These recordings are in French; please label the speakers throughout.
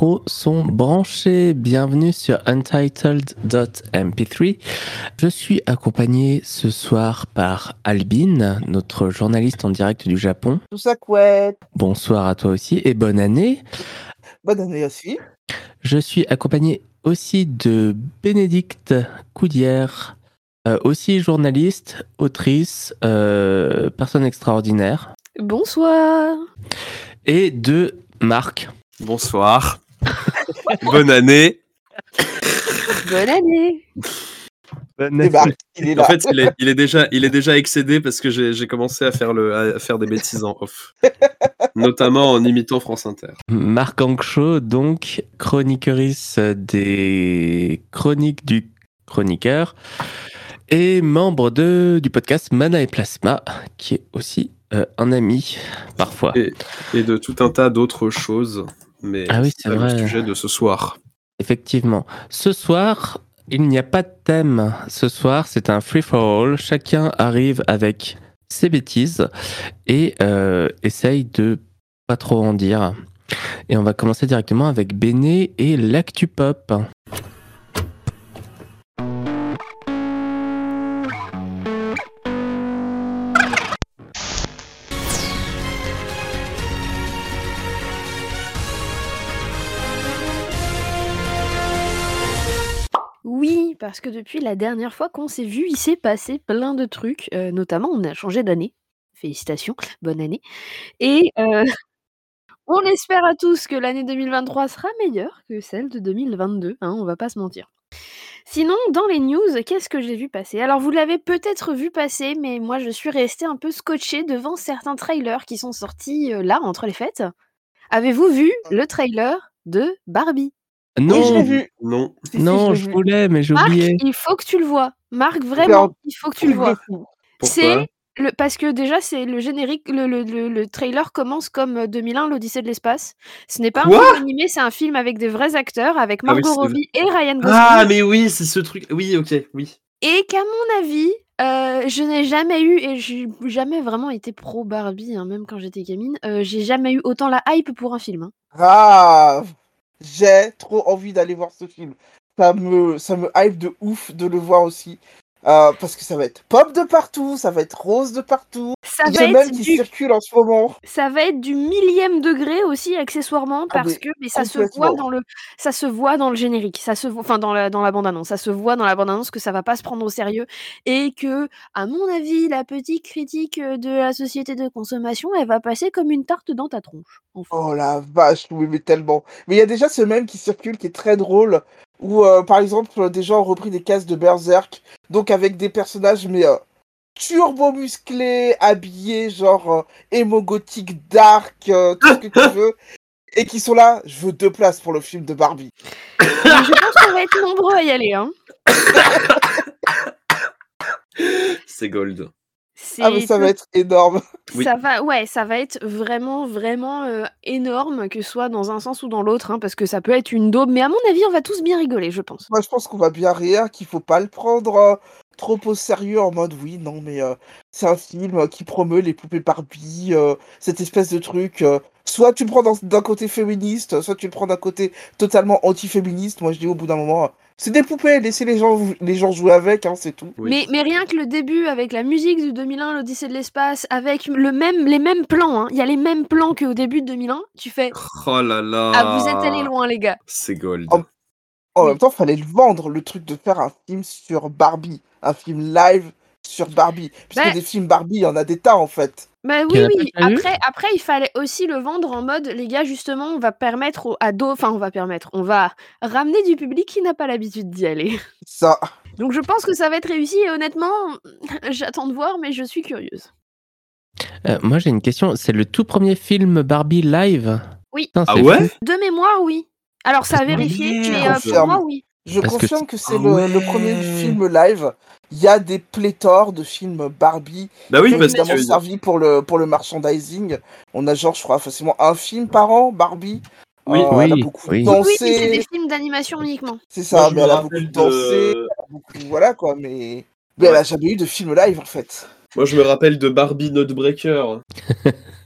Speaker 1: micros sont branchés. Bienvenue sur Untitled.mp3. Je suis accompagné ce soir par Albin, notre journaliste en direct du Japon.
Speaker 2: Tout ça couette.
Speaker 1: Bonsoir à toi aussi et bonne année.
Speaker 2: Bonne année aussi.
Speaker 1: Je suis accompagné aussi de Bénédicte Coudière, euh, aussi journaliste, autrice, euh, personne extraordinaire.
Speaker 3: Bonsoir.
Speaker 1: Et de Marc.
Speaker 4: Bonsoir. Bonne année.
Speaker 3: Bonne année.
Speaker 1: Bonne
Speaker 2: il est là.
Speaker 4: En fait, il est, il est déjà, il est déjà excédé parce que j'ai commencé à faire, le, à faire des bêtises en off. Notamment en imitant France Inter.
Speaker 1: Marc Anxo, donc chroniqueuriste des chroniques du chroniqueur et membre de, du podcast Mana et Plasma, qui est aussi euh, un ami parfois.
Speaker 4: Et, et de tout un tas d'autres choses. Mais
Speaker 1: Ah oui, c'est
Speaker 4: le sujet de ce soir.
Speaker 1: Effectivement. Ce soir, il n'y a pas de thème. Ce soir, c'est un free-for-all. Chacun arrive avec ses bêtises et euh, essaye de pas trop en dire. Et on va commencer directement avec Béné et l'actu pop.
Speaker 3: Parce que depuis la dernière fois qu'on s'est vu, il s'est passé plein de trucs. euh, notamment, on a changé d'année. Félicitations, bonne année. Et euh, on espère à tous que l'année 2023 sera meilleure que celle de 2022. Hein, on va pas se mentir. Sinon, dans les news, qu'est-ce que j'ai vu passer? Alors, vous l'avez peut-être vu passer, mais moi, je suis restée un peu scotchée devant certains trailers qui sont sortis euh, là, entre les fêtes. Avez-vous vu le trailer de Barbie?
Speaker 2: Et je l'ai
Speaker 1: Non,
Speaker 2: vu.
Speaker 4: Non.
Speaker 2: Si, si,
Speaker 1: non, je
Speaker 2: vu.
Speaker 1: voulais, mais j'ai
Speaker 3: Marc,
Speaker 1: oublié.
Speaker 3: il faut que tu le vois. Marc, vraiment, il faut que tu le vois. C'est le parce que déjà c'est le générique, le, le- le- le trailer commence comme euh, 2001, l'Odyssée de l'espace. Ce n'est pas un film animé, c'est un film avec des vrais acteurs, avec
Speaker 4: Ah oui,
Speaker 3: Margot
Speaker 4: vrai.
Speaker 3: Robbie et Ryan Gosling.
Speaker 4: Ah, mais oui, c'est ce truc. Oui, ok, oui.
Speaker 3: Et qu'à mon avis, euh, je n'ai jamais eu et j'ai jamais vraiment été pro Barbie, hein, même quand j'étais gamine. euh, j'ai jamais eu autant la hype pour un film. hein.
Speaker 2: Grave. J'ai trop envie d'aller voir ce film. Ça me, ça me hype de ouf de le voir aussi. Euh, parce que ça va être pop de partout, ça va être rose de partout.
Speaker 3: Ça
Speaker 2: Il y
Speaker 3: va,
Speaker 2: a même
Speaker 3: être
Speaker 2: qui
Speaker 3: du,
Speaker 2: circule en ce moment.
Speaker 3: ça va être du millième degré aussi accessoirement
Speaker 2: Ah,
Speaker 3: parce que mais ça se voit dans le ça se voit dans le générique ça se voit enfin dans la dans la bande annonce ça se voit dans la bande annonce que ça va pas se prendre au sérieux et que à mon avis la petite critique euh, de la société de consommation elle va passer comme une tarte dans ta tronche.
Speaker 2: Oh la vache, oui, mais tellement. Mais il y a déjà ce même qui circule qui est très drôle, où euh, par exemple des gens ont repris des cases de Berserk, donc avec des personnages mais euh, turbo musclés, habillés genre euh, émo gothique, dark, euh, tout ce que tu veux, et qui sont là, je veux deux places pour le film de Barbie.
Speaker 3: Je pense qu'on va être nombreux à y aller hein.
Speaker 4: C'est gold.
Speaker 3: C'est
Speaker 2: Ah mais ça va être énorme.
Speaker 4: Oui.
Speaker 3: Ça va, ouais, ça va être vraiment, vraiment euh, énorme, que ce soit dans un sens ou dans l'autre, hein, parce que ça peut être une daube. Mais à mon avis, on va tous bien rigoler, je pense.
Speaker 2: Moi je pense qu'on va bien rire, qu'il faut pas le prendre euh, trop au sérieux en mode oui, non mais euh, c'est un film euh, qui promeut les poupées Barbie, euh, cette espèce de truc. Soit tu le prends d'un côté féministe, soit tu le prends d'un côté totalement anti-féministe. Moi je dis au bout d'un moment, c'est des poupées, laissez les gens, les gens jouer avec, hein, c'est tout.
Speaker 4: Oui.
Speaker 3: Mais, mais rien que le début avec la musique du 2001, l'Odyssée de l'espace, avec le même, les mêmes plans, hein, il y a les mêmes plans qu'au début de 2001, tu fais
Speaker 4: Oh là là.
Speaker 3: Ah, vous êtes allés loin, les gars.
Speaker 4: C'est gold.
Speaker 2: En
Speaker 3: Oui.
Speaker 2: même temps, fallait le vendre, le truc de faire un film sur Barbie, un film live sur Barbie. Puisque
Speaker 3: Bah-
Speaker 2: des films Barbie, il y en a des tas en fait.
Speaker 3: Bah oui, Après, après, il fallait aussi le vendre en mode, les gars, justement, on va permettre aux ados, enfin, on va permettre, on va ramener du public qui n'a pas l'habitude d'y aller.
Speaker 2: Ça.
Speaker 3: Donc je pense que ça va être réussi et honnêtement, j'attends de voir, mais je suis curieuse.
Speaker 1: Euh, moi, j'ai une question. C'est le tout premier film Barbie live?
Speaker 3: Oui.
Speaker 1: Putain,
Speaker 4: Ah
Speaker 1: c'est
Speaker 4: ouais?
Speaker 1: fou.
Speaker 3: De mémoire, oui. Alors ça a vérifié, mais euh, pour moi, oui.
Speaker 2: Je
Speaker 1: Parce
Speaker 2: confirme que, c'est
Speaker 4: Ah
Speaker 2: le, premier film live. Il y a des pléthores de films Barbie,
Speaker 4: Bah oui,
Speaker 2: qui ont
Speaker 4: parce
Speaker 2: évidemment
Speaker 4: que.
Speaker 2: servi pour le, pour le merchandising. On a genre, je crois, facilement un film par an, Barbie.
Speaker 4: Oui.
Speaker 2: Euh, elle a
Speaker 1: Oui,
Speaker 2: beaucoup
Speaker 1: oui.
Speaker 3: Oui, mais c'est
Speaker 2: dansé.
Speaker 3: des films d'animation uniquement.
Speaker 2: C'est
Speaker 4: Moi,
Speaker 2: ça,
Speaker 4: je
Speaker 2: mais
Speaker 4: me
Speaker 2: elle a beaucoup dansé.
Speaker 4: de-
Speaker 2: beaucoup- Voilà quoi, mais. Mais elle a jamais eu de film live en fait.
Speaker 4: Moi, je me rappelle de Barbie Notebreaker.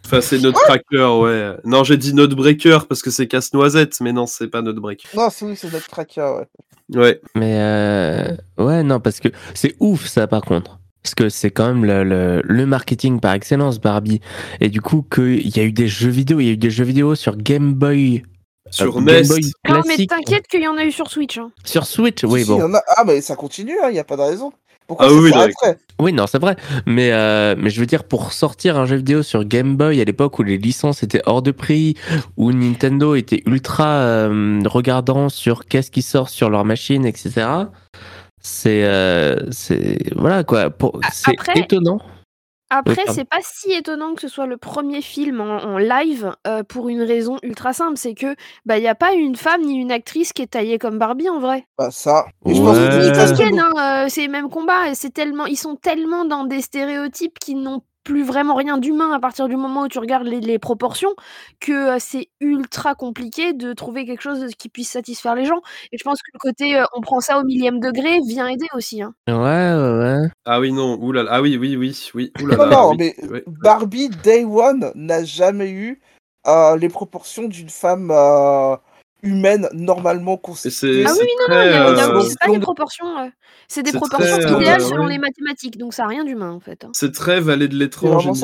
Speaker 4: Enfin, c'est Nutcracker, ouais. Non, j'ai dit Nutbreaker parce que c'est casse-noisette, mais non, c'est pas Nutbreaker.
Speaker 2: Non, c'est oui, c'est ouais.
Speaker 4: Ouais.
Speaker 1: Mais euh, ouais, non, parce que c'est ouf ça par contre. Parce que c'est quand même le, le- le marketing par excellence, Barbie. Et du coup, qu'il y a eu des jeux vidéo, il y a eu des jeux vidéo sur Game Boy.
Speaker 4: Sur
Speaker 1: euh,
Speaker 4: NES.
Speaker 1: Game Boy
Speaker 3: Non, mais
Speaker 1: classique.
Speaker 3: t'inquiète qu'il y en a eu sur Switch. hein.
Speaker 1: Sur Switch, oui,
Speaker 2: si,
Speaker 1: bon.
Speaker 2: il y en a- Ah, mais ça continue, il n'y a pas de raison. Pourquoi
Speaker 4: Ah oui,
Speaker 1: non, c'est vrai. Mais, euh, mais je veux dire, pour sortir un jeu vidéo sur Game Boy à l'époque où les licences étaient hors de prix, où Nintendo était ultra euh, regardant sur qu'est-ce qui sort sur leur machine, etc. C'est. euh, c'est voilà quoi. Pour- C'est
Speaker 3: après-
Speaker 1: étonnant.
Speaker 3: Après, c'est pas si étonnant que ce soit le premier film en, en live euh, pour une raison ultra simple, c'est que bah y a pas une femme ni une actrice qui est taillée comme Barbie en vrai.
Speaker 2: Bah, ça. Et je pense
Speaker 1: Ouais.
Speaker 2: que
Speaker 3: Ni
Speaker 2: c'est
Speaker 3: hein, euh, c'est les mêmes combats, et c'est tellement, ils sont tellement dans des stéréotypes qui n'ont plus vraiment rien d'humain à partir du moment où tu regardes les, les proportions, que euh, c'est ultra compliqué de trouver quelque chose qui puisse satisfaire les gens. Et je pense que le côté euh, on prend ça au millième degré vient aider aussi. hein.
Speaker 1: Ouais, ouais, ouais.
Speaker 4: Ah oui, non, oulala. Ah oui, oui, oui, oui. Oulala.
Speaker 2: Non, non,
Speaker 4: oui.
Speaker 2: mais. Barbie Day One n'a jamais eu euh, les proportions d'une femme euh, humaine normalement constituée.
Speaker 4: c'est
Speaker 3: Ah oui,
Speaker 4: c'est
Speaker 3: non, non,
Speaker 4: euh,
Speaker 3: ça, les
Speaker 2: selon-
Speaker 3: proportions. euh, c'est des
Speaker 4: c'est
Speaker 3: proportions
Speaker 4: très,
Speaker 3: idéales
Speaker 4: euh,
Speaker 3: selon
Speaker 4: ouais.
Speaker 3: les mathématiques, donc ça n'a rien d'humain en fait. hein.
Speaker 4: C'est très Vallée de l'étrange en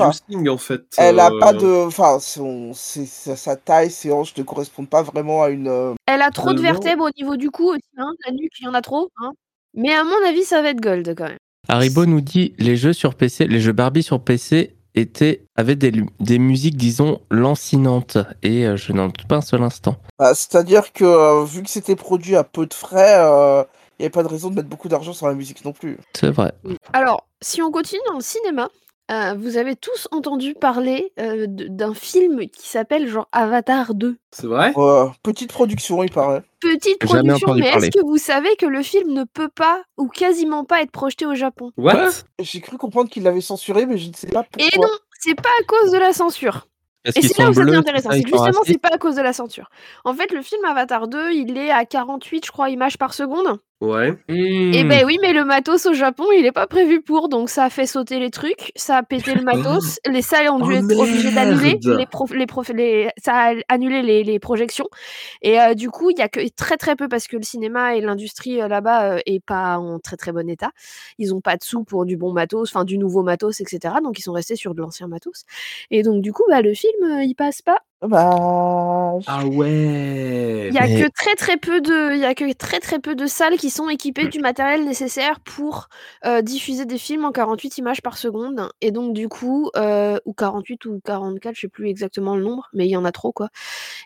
Speaker 4: fait.
Speaker 2: Elle a
Speaker 4: euh,
Speaker 2: pas de. Enfin, son- c'est- sa, taille, ses hanches ne correspondent pas vraiment à une. euh,
Speaker 3: Elle a trop
Speaker 4: Euh,
Speaker 3: de
Speaker 4: non.
Speaker 3: vertèbres au niveau du cou aussi, hein, la nuque, il y en a trop. Hein. Mais à mon avis, ça va être gold quand même.
Speaker 1: Haribo nous dit les jeux sur PC, les jeux Barbie sur PC étaient avaient des, des musiques disons lancinantes et euh, je n'en doute pas un seul instant.
Speaker 2: bah, C'est-à-dire que euh, vu que c'était produit à peu de frais, euh, il n'y avait pas de raison de mettre beaucoup d'argent sur la musique non plus.
Speaker 1: C'est vrai.
Speaker 3: Alors, si on continue dans le cinéma, euh, vous avez tous entendu parler euh, d'un film qui s'appelle genre Avatar 2.
Speaker 4: C'est vrai?
Speaker 2: Euh, petite production, il paraît.
Speaker 3: Petite
Speaker 1: Jamais
Speaker 3: production, mais est-ce que vous savez que le film ne peut pas ou quasiment pas être projeté au Japon?
Speaker 4: What?
Speaker 1: Quoi?
Speaker 2: J'ai cru comprendre qu'il l'avait censuré, mais je ne sais pas pourquoi.
Speaker 3: Et non, c'est pas à cause de la censure. Et c'est là où ça devient intéressant. C'est justement, c'est pas à cause de la censure. En fait, le film Avatar 2, il est à 48, je crois, images par seconde.
Speaker 4: Ouais.
Speaker 3: Et
Speaker 1: Hmm.
Speaker 3: ben oui, mais le matos au Japon, il est pas prévu pour, donc ça a fait sauter les trucs, ça a pété le matos, les salles ont dû
Speaker 4: Oh,
Speaker 3: être obligées d'annuler,
Speaker 4: merde.
Speaker 3: les prof, les prof, les, ça a annulé les, les projections. Et euh, du coup, il y a que très très peu parce que le cinéma et l'industrie euh, là-bas euh, est pas en très très bon état. Ils ont pas de sous pour du bon matos, enfin du nouveau matos, etc. Donc ils sont restés sur de l'ancien matos. Et donc du coup, bah, le film, euh, il passe pas.
Speaker 2: Bah.
Speaker 4: Ah ouais.
Speaker 3: Il y a
Speaker 1: Mais-
Speaker 3: que très très peu de, il y a que très très peu de salles qui sont équipées du matériel nécessaire pour euh, diffuser des films en 48 images par seconde. Et donc du coup, euh, ou 48 ou 44, je sais plus exactement le nombre, mais il y en a trop quoi.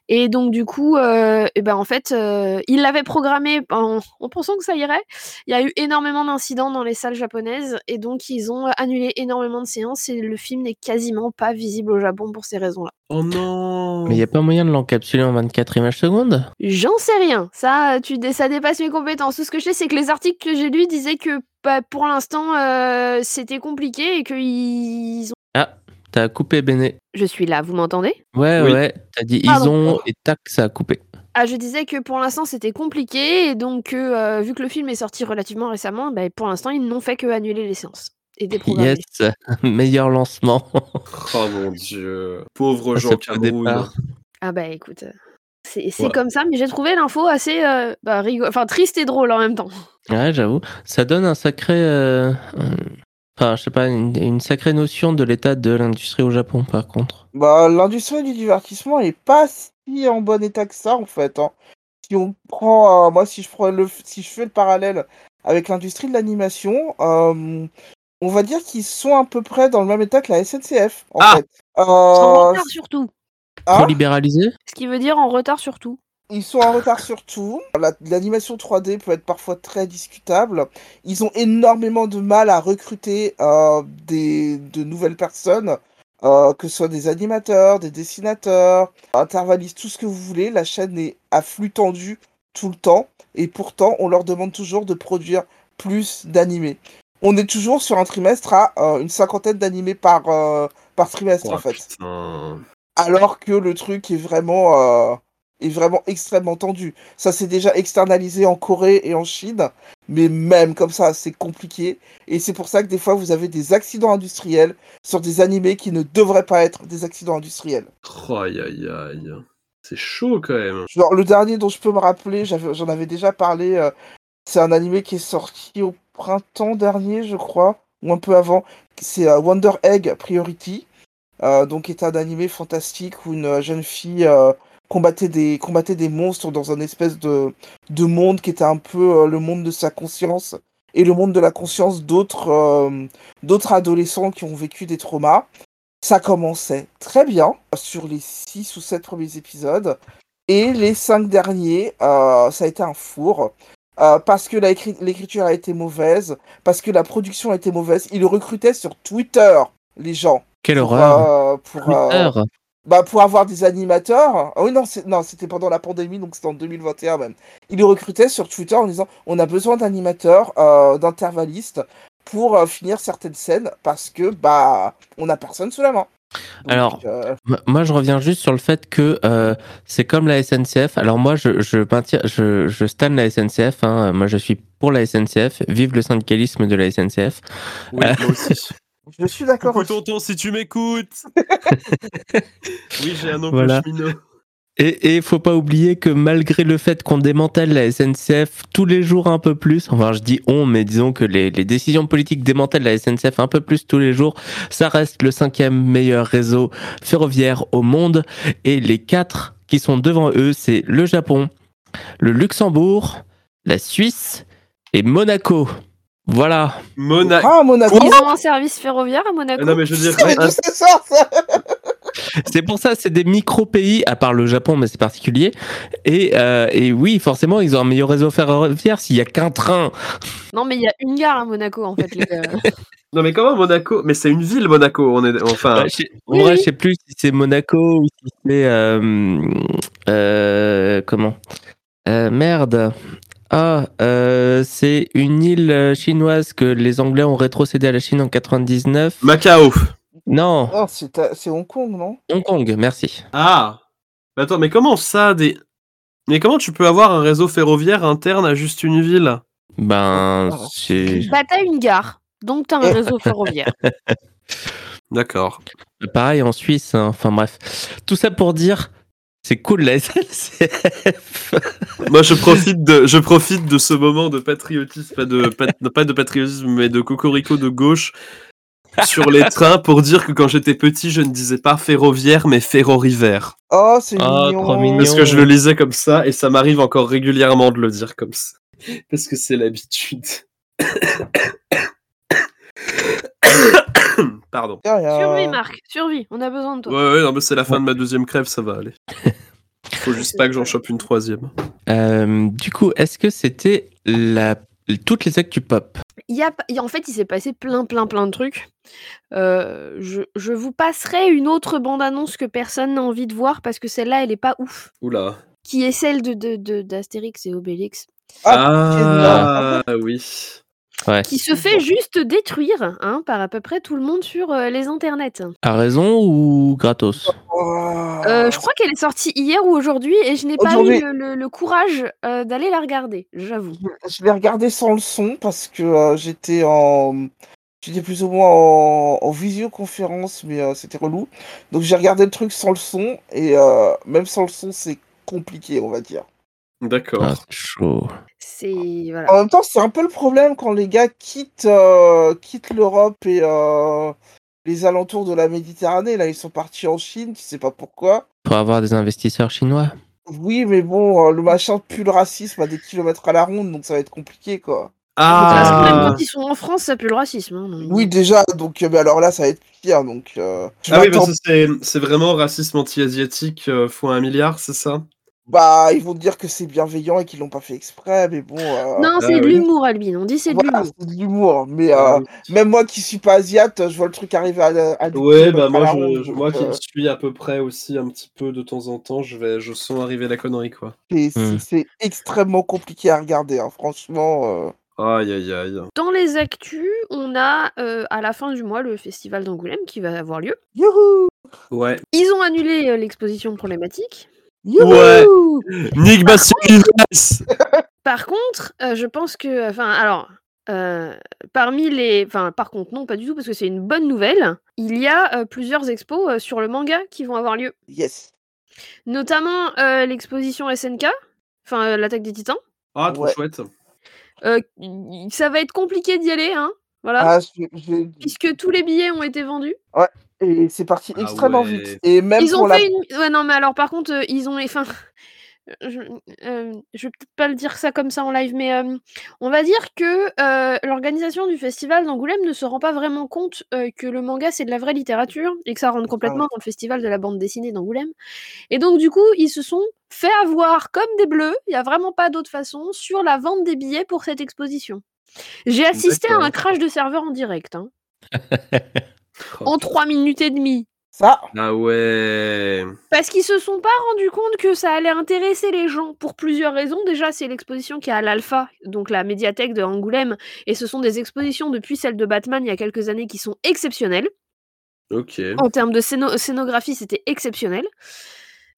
Speaker 3: Et donc du coup, euh, et ben en fait, euh, ils l'avaient programmé en, en pensant que ça irait. Il y a eu énormément d'incidents dans les salles japonaises et donc ils ont annulé énormément de séances et le film n'est quasiment pas visible au Japon pour ces raisons-là.
Speaker 4: Oh non.
Speaker 1: Mais il n'y a pas moyen de l'encapsuler en 24 images secondes?
Speaker 3: J'en sais rien. Ça, tu, dé- ça dépasse mes compétences. Tout ce que je sais, c'est que les articles que j'ai lus disaient que bah, pour l'instant, euh, c'était compliqué et qu'ils ont.
Speaker 1: Ah, t'as coupé Béné.
Speaker 3: Je suis là, vous m'entendez?
Speaker 1: Ouais,
Speaker 4: Oui.
Speaker 1: ouais, t'as dit ils ont et tac, ça a coupé.
Speaker 3: Ah, je disais que pour l'instant, c'était compliqué et donc, euh, vu que le film est sorti relativement récemment, bah, pour l'instant, ils n'ont fait que annuler les séances et déprogrammer.
Speaker 1: Yes, meilleur lancement.
Speaker 4: Oh mon dieu. Pauvre Jean Cameroun.
Speaker 1: départ.
Speaker 3: Ah bah écoute, euh, c'est
Speaker 4: Ouais.
Speaker 3: comme ça, mais j'ai trouvé l'info assez euh, bah, rigo- enfin, triste et drôle en même temps.
Speaker 1: Ouais, j'avoue. Ça donne un sacré. euh, Enfin, je sais pas, une, une sacrée notion de l'état de l'industrie au Japon, par contre.
Speaker 2: Bah, l'industrie du divertissement est pas si en bon état que ça, en fait. hein. Si on prend, euh, moi, si je prends le, si je fais le parallèle avec l'industrie de l'animation, euh, on va dire qu'ils sont à peu près dans le même état que la SNCF, en
Speaker 4: Ah
Speaker 2: fait.
Speaker 3: En
Speaker 2: Euh,
Speaker 3: retard surtout.
Speaker 2: hein,
Speaker 1: Trop libéralisé
Speaker 3: Ce qui veut dire en retard surtout.
Speaker 2: Ils sont en retard sur tout. La- L'animation 3D peut être parfois très discutable. Ils ont énormément de mal à recruter euh, des, de nouvelles personnes, euh, que ce soit des animateurs, des dessinateurs, intervallistes, tout ce que vous voulez. La chaîne est à flux tendu tout le temps. Et pourtant, on leur demande toujours de produire plus d'animés. On est toujours sur un trimestre à euh, une cinquantaine d'animés par, euh, par trimestre,
Speaker 4: Oh,
Speaker 2: en fait
Speaker 4: putain.
Speaker 2: alors que le truc est vraiment euh, est vraiment extrêmement tendu. Ça s'est déjà externalisé en Corée et en Chine, Mais même comme ça, c'est compliqué. Et c'est pour ça que des fois, vous avez des accidents industriels sur des animés qui ne devraient pas être des accidents industriels.
Speaker 4: Oh, aïe aïe aïe. C'est chaud quand même.
Speaker 2: Genre, le dernier dont je peux me rappeler, j'en avais déjà parlé, euh, c'est un animé qui est sorti au printemps dernier, je crois, ou un peu avant. C'est euh, Wonder Egg Priority. Euh, donc, est un animé fantastique où une euh, jeune fille combattait, des, combattait des monstres dans un espèce de, de monde qui était un peu le monde de sa conscience et le monde de la conscience d'autres d'autres adolescents qui ont vécu des traumas. Ça commençait très bien sur les 6 ou 7 premiers épisodes. Et les 5 derniers, ça a été un four. Euh, parce que l'écriture a été mauvaise, parce que la production a été mauvaise. Ils recrutaient sur Twitter, les gens.
Speaker 1: Quelle
Speaker 2: Pour,
Speaker 1: horreur.
Speaker 2: euh, pour, euh,
Speaker 1: Twitter.
Speaker 2: bah, pour avoir des animateurs. Ah oui, non, c'était pendant la pandémie, donc c'était en 2021 même. Ils les recrutaient sur Twitter en disant on a besoin d'animateurs, euh, d'intervallistes pour euh, finir certaines scènes parce que bah on a personne sous la main. Donc,
Speaker 1: Alors,
Speaker 2: euh,
Speaker 1: Moi, je reviens juste sur le fait que euh, c'est comme la SNCF. Alors moi, je, je, maintiens, je, je la SNCF. hein. Moi, je suis pour la SNCF. Vive le syndicalisme de la SNCF.
Speaker 4: Oui, moi aussi.
Speaker 2: je suis d'accord.
Speaker 4: Coucou tonton, si tu m'écoutes. oui, j'ai un oncle
Speaker 1: Voilà.
Speaker 4: cheminot.
Speaker 1: Et il faut pas oublier que malgré le fait qu'on démantèle la SNCF tous les jours un peu plus, enfin je dis on, mais disons que les, les décisions politiques démantèlent la SNCF un peu plus tous les jours, ça reste le cinquième meilleur réseau ferroviaire au monde. Et les quatre qui sont devant eux, c'est le Japon, le Luxembourg, la Suisse et Monaco. Voilà.
Speaker 4: Mona.
Speaker 2: Ah, Monaco.
Speaker 3: Ils ont un service ferroviaire à Monaco.
Speaker 4: Ah non, mais je veux dire, un-
Speaker 2: ça sort, ça
Speaker 1: C'est pour ça, c'est des micro-pays, à part le Japon, mais c'est particulier. Et, euh, et oui, forcément, ils ont un meilleur réseau ferroviaire s'il y a qu'un train.
Speaker 3: Non, mais il y a une gare à Monaco, en fait, les gars.
Speaker 4: Non, mais comment Monaco? Mais c'est une ville, Monaco. On est... Enfin,
Speaker 1: je sais- en vrai, je sais plus si c'est Monaco ou si c'est. euh, euh, comment? Euh, Merde. Ah, euh, c'est une île chinoise que les Anglais ont rétrocédé à la Chine en 99.
Speaker 4: Macao.
Speaker 1: Non,
Speaker 2: Non, c'est à- Hong Kong, non?
Speaker 1: Hong Kong, merci.
Speaker 4: Ah Mais Attends, mais comment ça des... Mais comment tu peux avoir un réseau ferroviaire interne à juste une ville?
Speaker 1: Ben,
Speaker 2: Ah.
Speaker 1: c'est.
Speaker 3: Bah, t'as une gare, donc t'as un réseau ferroviaire.
Speaker 4: D'accord.
Speaker 1: Pareil en Suisse, hein. enfin bref. Tout ça pour dire, c'est cool la SNCF.
Speaker 4: Moi, je profite de, je profite de ce moment de patriotisme, pas de, pas de patriotisme, mais de cocorico de gauche sur les trains pour dire que quand j'étais petit, je ne disais pas ferroviaire, mais ferrorivaire.
Speaker 2: Oh, c'est
Speaker 1: Oh,
Speaker 2: mignon.
Speaker 1: trop mignon.
Speaker 4: Parce que je le lisais comme ça et ça m'arrive encore régulièrement de le dire comme ça. Parce que c'est l'habitude. Pardon.
Speaker 3: Survie, Marc, survie, on a besoin de toi.
Speaker 4: Ouais, ouais, non, mais c'est la fin de ma deuxième crève, ça va aller. Faut juste pas que j'en chope une troisième.
Speaker 1: Euh, du coup, est-ce que c'était la... toutes les actus pop
Speaker 3: Il y a, il y a- en fait, il s'est passé plein, plein, plein de trucs. Euh, je, je vous passerai une autre bande-annonce que personne n'a envie de voir parce que celle-là, elle est pas ouf.
Speaker 4: Oula.
Speaker 3: Qui est celle de, de, de- d'Astérix et Obélix.
Speaker 4: Ah, oui.
Speaker 1: Ouais.
Speaker 3: Qui se fait juste détruire hein, par à peu près tout le monde sur euh, les internets.
Speaker 1: À raison ou gratos?
Speaker 2: Oh.
Speaker 3: Euh, je crois qu'elle est sortie hier ou aujourd'hui et je n'ai pas eu le, le- le courage euh, d'aller la regarder, j'avoue.
Speaker 2: Je l'ai regardé sans le son parce que euh, j'étais en. J'étais plus ou moins en, en visioconférence, mais euh, c'était relou. Donc j'ai regardé le truc sans le son, et euh, même sans le son, c'est compliqué, on va dire.
Speaker 4: D'accord.
Speaker 1: Ah, c'est chaud.
Speaker 3: C'est voilà.
Speaker 2: En même temps, c'est un peu le problème quand les gars quittent, euh, quittent l'Europe et euh, les alentours de la Méditerranée. Là, ils sont partis en Chine, tu sais pas pourquoi.
Speaker 1: Pour avoir des investisseurs chinois
Speaker 2: Oui, mais bon, euh, le machin pue le racisme à des kilomètres à la ronde, donc ça va être compliqué, quoi.
Speaker 4: Ah,
Speaker 3: Même quand ils sont en France, ça pue le racisme. hein, donc-
Speaker 2: Oui, déjà, donc, mais alors là, ça va être pire, donc. euh,
Speaker 4: Ah oui, parce c'est, c'est vraiment racisme anti-asiatique euh, fois un milliard, c'est ça?
Speaker 2: Bah, ils vont dire que c'est bienveillant et qu'ils l'ont pas fait exprès, mais bon. euh,
Speaker 3: Non, c'est
Speaker 4: Ah
Speaker 3: de
Speaker 4: oui.
Speaker 3: l'humour, Albin. On dit c'est de
Speaker 2: voilà,
Speaker 3: l'humour.
Speaker 2: c'est de l'humour. Mais
Speaker 4: Ah
Speaker 2: euh, même moi qui suis pas asiate, je vois le truc arriver à, à
Speaker 4: Ouais, bah moi, je, je- moi qui
Speaker 2: euh,
Speaker 4: suis à peu près aussi un petit peu de temps en temps, je vais, je sens arriver la connerie quoi.
Speaker 2: c'est- c'est
Speaker 1: Hmm.
Speaker 2: c'est extrêmement compliqué à regarder, hein, franchement. euh.
Speaker 4: Aïe aïe aïe.
Speaker 3: Dans les actus, on a euh, à la fin du mois le festival d'Angoulême qui va avoir lieu.
Speaker 2: Youhou
Speaker 4: Ouais.
Speaker 3: Ils ont annulé euh, l'exposition problématique.
Speaker 2: Youhou
Speaker 4: Ouais. Nick
Speaker 3: Par contre, euh, je pense que, enfin, alors, euh, parmi les, enfin, par contre, non, pas du tout, parce que c'est une bonne nouvelle. Il y a euh, plusieurs expos euh, sur le manga qui vont avoir lieu,
Speaker 2: Yes.
Speaker 3: notamment euh, l'exposition SNK, enfin, euh, l'attaque des Titans.
Speaker 4: Ah, trop
Speaker 2: Ouais.
Speaker 4: chouette.
Speaker 3: Euh, ça va être compliqué d'y aller, hein, voilà,
Speaker 2: Ah, je- je-
Speaker 3: puisque tous les billets ont été vendus.
Speaker 2: Et c'est parti
Speaker 4: Ah
Speaker 2: extrêmement
Speaker 4: ouais.
Speaker 2: vite. Et même
Speaker 3: Ils ont
Speaker 2: la.
Speaker 3: fait une. Ouais, non, mais alors par contre, euh, ils ont. Enfin. Je, euh, je vais peut-être pas le dire ça comme ça en live, mais euh, on va dire que euh, l'organisation du festival d'Angoulême ne se rend pas vraiment compte euh, que le manga c'est de la vraie littérature et que ça rentre complètement dans le festival de la bande dessinée d'Angoulême. Et donc du coup, ils se sont fait avoir comme des bleus, il n'y a vraiment pas d'autre façon, sur la vente des billets pour cette exposition. J'ai assisté à un crash de serveur en direct, hein,
Speaker 4: Oh.
Speaker 3: en 3 minutes et demie.
Speaker 2: Ça,
Speaker 4: Ah ouais.
Speaker 3: Parce qu'ils se sont pas rendus compte que ça allait intéresser les gens pour plusieurs raisons. Déjà, c'est l'exposition qui est à l'Alpha, donc la médiathèque de Angoulême, et ce sont des expositions depuis celle de Batman il y a quelques années qui sont exceptionnelles.
Speaker 4: Ok.
Speaker 3: En termes de scéno- scénographie, c'était exceptionnel.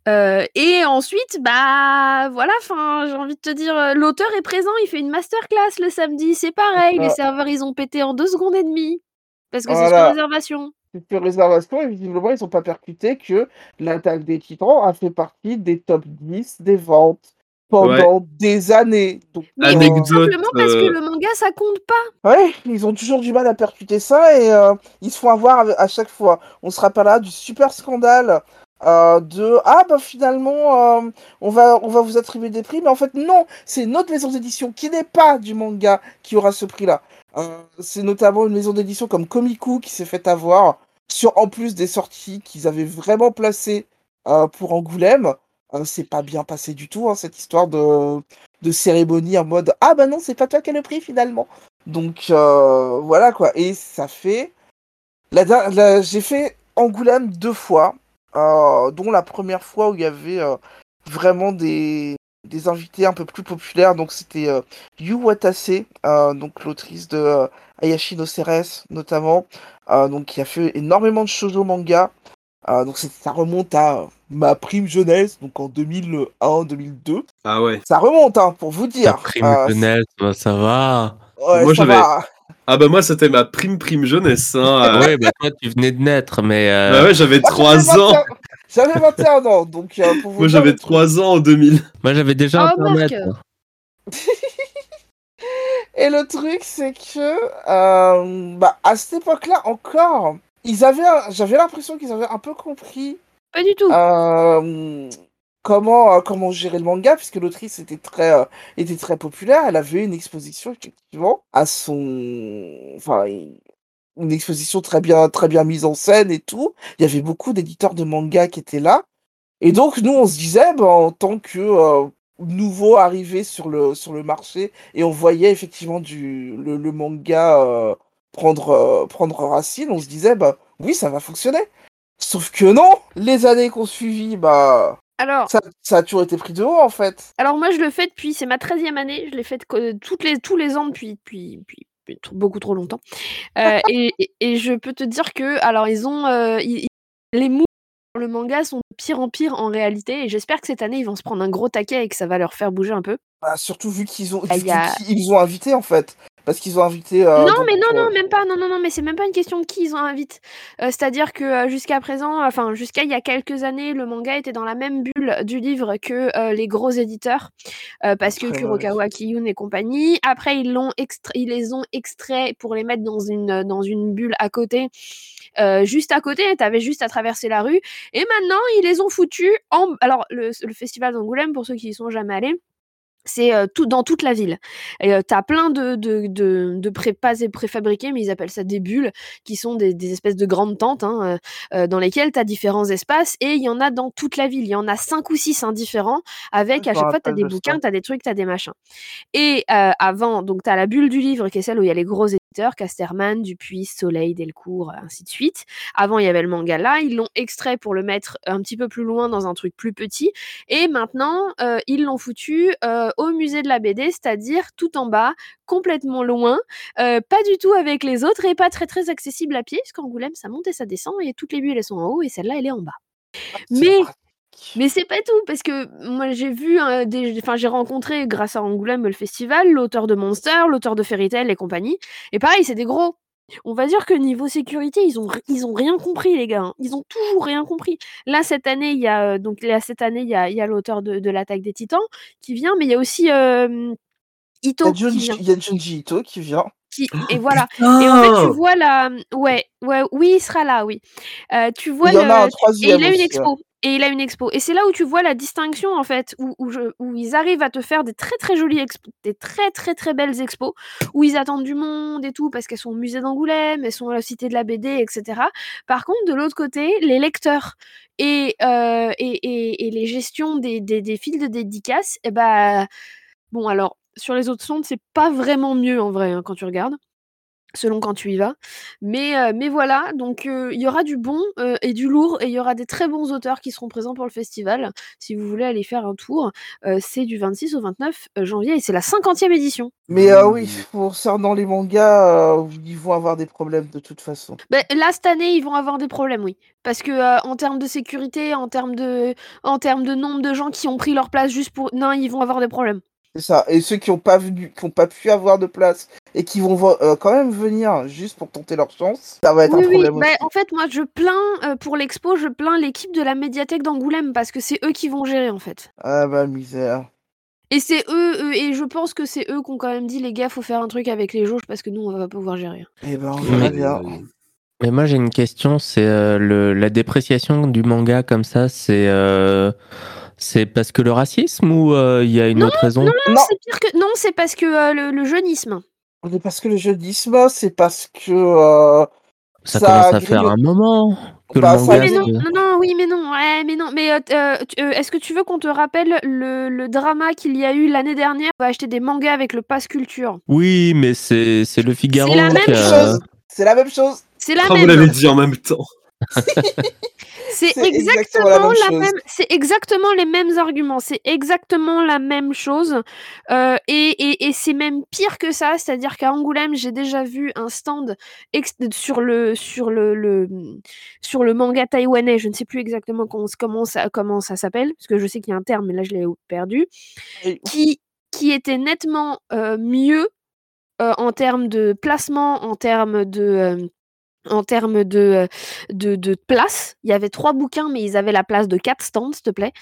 Speaker 3: Euh, et ensuite, bah voilà, enfin, j'ai envie de te dire, euh, l'auteur est présent, il fait une masterclass le samedi, c'est pareil, les serveurs ils ont pété en deux secondes et demie. Parce que c'est sur réservation.
Speaker 2: c'est une réservation et visiblement, ils n'ont pas percuté que l'attaque des titans a fait partie des top 10 des ventes pendant des années. Donc,
Speaker 3: Mais
Speaker 2: euh.
Speaker 3: Simplement parce que
Speaker 4: euh,
Speaker 3: le manga ça compte pas.
Speaker 2: Ouais, ils ont toujours du mal à percuter ça et euh, ils se font avoir à, chaque fois. On se rappellera du super scandale euh, de ah bah finalement euh, on va on va vous attribuer des prix mais en fait non c'est une autre maison d'édition qui n'est pas du manga qui aura ce prix là. C'est notamment une maison d'édition comme Komiku qui s'est fait avoir sur en plus des sorties qu'ils avaient vraiment placées euh, pour Angoulême. Euh, c'est pas bien passé du tout hein, cette histoire de cérémonie en mode ah bah non c'est pas toi qui as le prix finalement. Donc euh, voilà quoi. Et ça fait. J'ai fait Angoulême deux fois, euh, dont la première fois où il y avait euh, vraiment des, des invités un peu plus populaires. Donc c'était euh, Yu Watase, euh, donc l'autrice de euh, Ayashi no Ceres notamment, euh, donc qui a fait énormément de shoujo manga. Euh, donc c'est- ça remonte à ma prime jeunesse, donc en 2001-2002.
Speaker 4: Ah ouais.
Speaker 2: Ça remonte, hein, pour vous
Speaker 1: Ta
Speaker 2: dire.
Speaker 1: prime
Speaker 2: Euh,
Speaker 1: jeunesse, bah, ça va.
Speaker 2: ouais,
Speaker 4: Moi,
Speaker 2: ça
Speaker 4: j'avais-
Speaker 2: va.
Speaker 4: Ah bah moi c'était ma prime prime jeunesse. Hein. euh.
Speaker 1: Oui, bah toi, tu venais de naître, mais. euh,
Speaker 4: Bah ouais, j'avais
Speaker 2: Moi,
Speaker 4: 3
Speaker 2: j'avais
Speaker 4: ans.
Speaker 2: 21 J'avais 21 ans, donc euh, pour vous
Speaker 4: Moi
Speaker 2: dire
Speaker 4: j'avais
Speaker 2: le truc.
Speaker 4: 3 ans en 2000.
Speaker 1: Moi, j'avais déjà
Speaker 3: Oh,
Speaker 1: Internet.
Speaker 3: Marc.
Speaker 2: Et le truc, c'est que euh, bah, à cette époque-là encore, ils avaient, un- j'avais l'impression qu'ils avaient un peu compris
Speaker 3: Pas du tout.
Speaker 2: euh, comment euh, comment gérer le manga, puisque l'autrice était très euh, était très populaire. Elle avait une exposition effectivement à son, enfin une exposition très bien très bien mise en scène et tout. Il y avait beaucoup d'éditeurs de manga qui étaient là. Et donc nous on se disait bah, en tant que euh, nouveau arrivé sur le sur le marché et on voyait effectivement du le, le manga euh, prendre euh, prendre racine, on se disait bah oui ça va fonctionner. Sauf que non, les années qu'on suivit bah
Speaker 3: Alors,
Speaker 2: ça, ça a toujours été pris de haut en fait.
Speaker 3: alors moi je le fais depuis, c'est ma 13e année, je l'ai fait toutes les, tous les ans depuis, depuis, beaucoup trop longtemps. Euh, et, je peux te dire que, alors ils ont, euh, ils- les mots dans le manga sont de pire en pire en réalité, et j'espère que cette année ils vont se prendre un gros taquet et que ça va leur faire bouger un peu.
Speaker 2: Bah, surtout vu qu'ils ont
Speaker 3: Ah,
Speaker 2: vu qu'ils ont invité en fait. Parce qu'ils ont invité. euh,
Speaker 3: non,
Speaker 2: donc,
Speaker 3: mais non,
Speaker 2: euh,
Speaker 3: non, même pas. Non, non, non, mais c'est même pas une question de qui ils ont invité. Euh, C'est-à-dire que euh, jusqu'à présent, enfin jusqu'à il y a quelques années, le manga était dans la même bulle du livre que les gros éditeurs, parce que Kurokawa Kiyun et compagnie. Après, ils l'ont ils les ont extraits pour les mettre dans une dans une bulle à côté. Juste à côté, t'avais juste à traverser la rue. Et maintenant, ils les ont foutus en. Alors, le, le festival d'Angoulême, pour ceux qui y sont jamais allés, c'est euh, tout dans toute la ville. Et euh, t'as plein de, de, de, de pré, pas des préfabriqués, mais ils appellent ça des bulles, qui sont des, des espèces de grandes tentes hein, euh, dans lesquelles t'as différents espaces. Et il y en a dans toute la ville. Il y en a cinq ou six hein, différents, avec à chaque fois t'as des bouquins, t'as des trucs, t'as des machins. Et avant, donc t'as la bulle du livre, qui est celle où il y a les gros éditeurs, Casterman, Dupuis, Soleil, Delcourt, ainsi de suite. Avant, il y avait le manga là. Ils l'ont extrait pour le mettre un petit peu plus loin dans un truc plus petit. Et maintenant, euh, ils l'ont foutu euh, au musée de la BD, c'est-à-dire tout en bas, complètement loin, euh, pas du tout avec les autres et pas très très accessible à pied, parce qu'Angoulême, ça monte et ça descend, et toutes les bulles, elles sont en haut, et celle-là, elle est en bas. Mais. Mais c'est pas tout, parce que moi j'ai vu, hein, des... enfin j'ai rencontré grâce à Angoulême le festival, l'auteur de Monster, l'auteur de Fairy Tail et compagnie. Et pareil, c'est des gros. On va dire que niveau sécurité, ils ont, ils ont rien compris, les gars. hein. Ils ont toujours rien compris. Là, cette année, il y a, euh, donc, là, cette année, il y a, il y a l'auteur de, de l'attaque des titans qui vient, mais il y a aussi euh, Ito
Speaker 2: il y a Junji Ito qui vient.
Speaker 3: qui- Et voilà. Et en fait, tu vois la. Ouais, ouais, oui, il sera là, oui. Euh, tu vois
Speaker 2: Il y en a un
Speaker 3: le. Et
Speaker 2: troisième
Speaker 3: il a une
Speaker 2: aussi,
Speaker 3: expo. Et il a une expo. Et c'est là où tu vois la distinction, en fait, où, ils arrivent à te faire des très très jolies expos, des très très très belles expos, où ils attendent du monde et tout, parce qu'elles sont au musée d'Angoulême, elles sont à la Cité de la BD, etc. Par contre, de l'autre côté, les lecteurs et, euh, et, et, et les gestions des, des, des fils de dédicaces, eh ben, bon, alors, sur les autres sondes, c'est pas vraiment mieux en vrai, hein, quand tu regardes selon quand tu y vas. Mais, euh, mais voilà, donc euh, il y aura du bon euh, et du lourd, et il y aura des très bons auteurs qui seront présents pour le festival. Si vous voulez aller faire un tour, euh, c'est du 26 au 29 janvier, et c'est la 50e édition.
Speaker 2: Mais euh, oui, concernant les mangas, euh, ils vont avoir des problèmes de toute façon.
Speaker 3: Ben, là, cette année, ils vont avoir des problèmes, oui. Parce que euh, en termes de sécurité, en termes de, en termes de nombre de gens qui ont pris leur place juste pour... Non, ils vont avoir des problèmes.
Speaker 2: C'est ça. Et ceux qui n'ont pas venu, qui ont pas pu avoir de place et qui vont vo- euh, quand même venir juste pour tenter leur chance, ça va être
Speaker 3: Oui,
Speaker 2: un
Speaker 3: oui.
Speaker 2: problème
Speaker 3: Ben,
Speaker 2: aussi.
Speaker 3: en fait, moi, je plains, euh, pour l'expo, je plains l'équipe de la médiathèque d'Angoulême, parce que c'est eux qui vont gérer, en fait.
Speaker 2: Ah bah misère.
Speaker 3: Et c'est eux, eux, et je pense que c'est eux qui ont quand même dit les gars, faut faire un truc avec les jauges parce que nous on va pas pouvoir gérer.
Speaker 2: Eh ben on
Speaker 1: Mais-
Speaker 2: verra bien.
Speaker 1: Mais moi j'ai une question, c'est euh, le, la dépréciation du manga comme ça, c'est euh, c'est parce que le racisme ou euh, il y a une autre raison?
Speaker 3: Non,
Speaker 2: Non,
Speaker 3: c'est pire que non, c'est parce que euh, le, le jeunisme.
Speaker 2: c'est parce que le jeunisme, c'est parce que euh,
Speaker 1: Ça,
Speaker 2: ça
Speaker 1: commence à
Speaker 2: grille-
Speaker 1: faire un moment que
Speaker 2: Bah,
Speaker 1: le manga.
Speaker 3: mais non, non, non, oui, mais non, ouais, mais non, mais euh, euh, euh, est-ce que tu veux qu'on te rappelle le, le drama qu'il y a eu l'année dernière? On va acheter des mangas avec le pass culture.
Speaker 1: Oui, mais c'est c'est le Figaro.
Speaker 3: C'est la même
Speaker 2: chose. C'est la même chose.
Speaker 3: C'est la
Speaker 4: Ah, vous
Speaker 3: même.
Speaker 4: l'avez dit en même temps.
Speaker 3: C'est
Speaker 2: exactement
Speaker 3: exactement
Speaker 2: la même
Speaker 3: la
Speaker 2: chose.
Speaker 3: même. C'est exactement les mêmes arguments. C'est exactement la même chose. Euh, et et, et c'est même pire que ça. C'est-à-dire qu'à Angoulême, j'ai déjà vu un stand sur le sur le, le sur le manga taïwanais. Je ne sais plus exactement comment, ça comment ça s'appelle parce que je sais qu'il y a un terme, mais là je l'ai perdu.
Speaker 2: Et-
Speaker 3: Qui qui était nettement euh, mieux euh, en termes de placement, en termes de en termes de, euh, de, de place. Il y avait trois bouquins, mais ils avaient la place de quatre stands, s'il te plaît.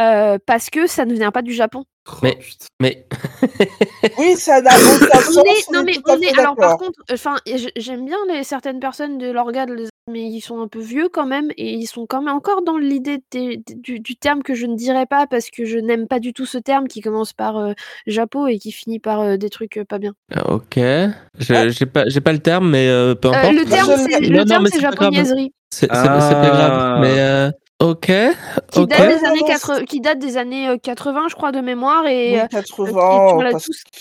Speaker 3: Euh, parce que ça ne vient pas du Japon.
Speaker 1: Mais-
Speaker 4: Oh, putain.
Speaker 1: Mais
Speaker 2: Oui, ça n'a aucun sens.
Speaker 3: On est, non, mais on est. Alors, par contre, enfin, j- j'aime bien les, certaines personnes de l'organe, mais ils sont un peu vieux quand même, et ils sont quand même encore dans l'idée du, du terme que je ne dirais pas parce que je n'aime pas du tout ce terme qui commence par euh, Japo et qui finit par euh, des trucs euh, pas bien.
Speaker 1: euh, ok, Je- j'ai pas j'ai pas le terme, mais euh, peu
Speaker 3: Euh,
Speaker 1: importe.
Speaker 3: le terme,
Speaker 2: je
Speaker 3: c'est japonaiserie.
Speaker 1: C'est pas grave.
Speaker 4: Ah.
Speaker 1: Mais euh, ok,
Speaker 3: Qui date, des années
Speaker 2: non,
Speaker 3: 80, qui date des années euh, 80, je crois, de mémoire, et
Speaker 2: Oui,
Speaker 3: euh,
Speaker 2: 80,
Speaker 3: sur la-
Speaker 2: parce
Speaker 3: tout-
Speaker 2: que-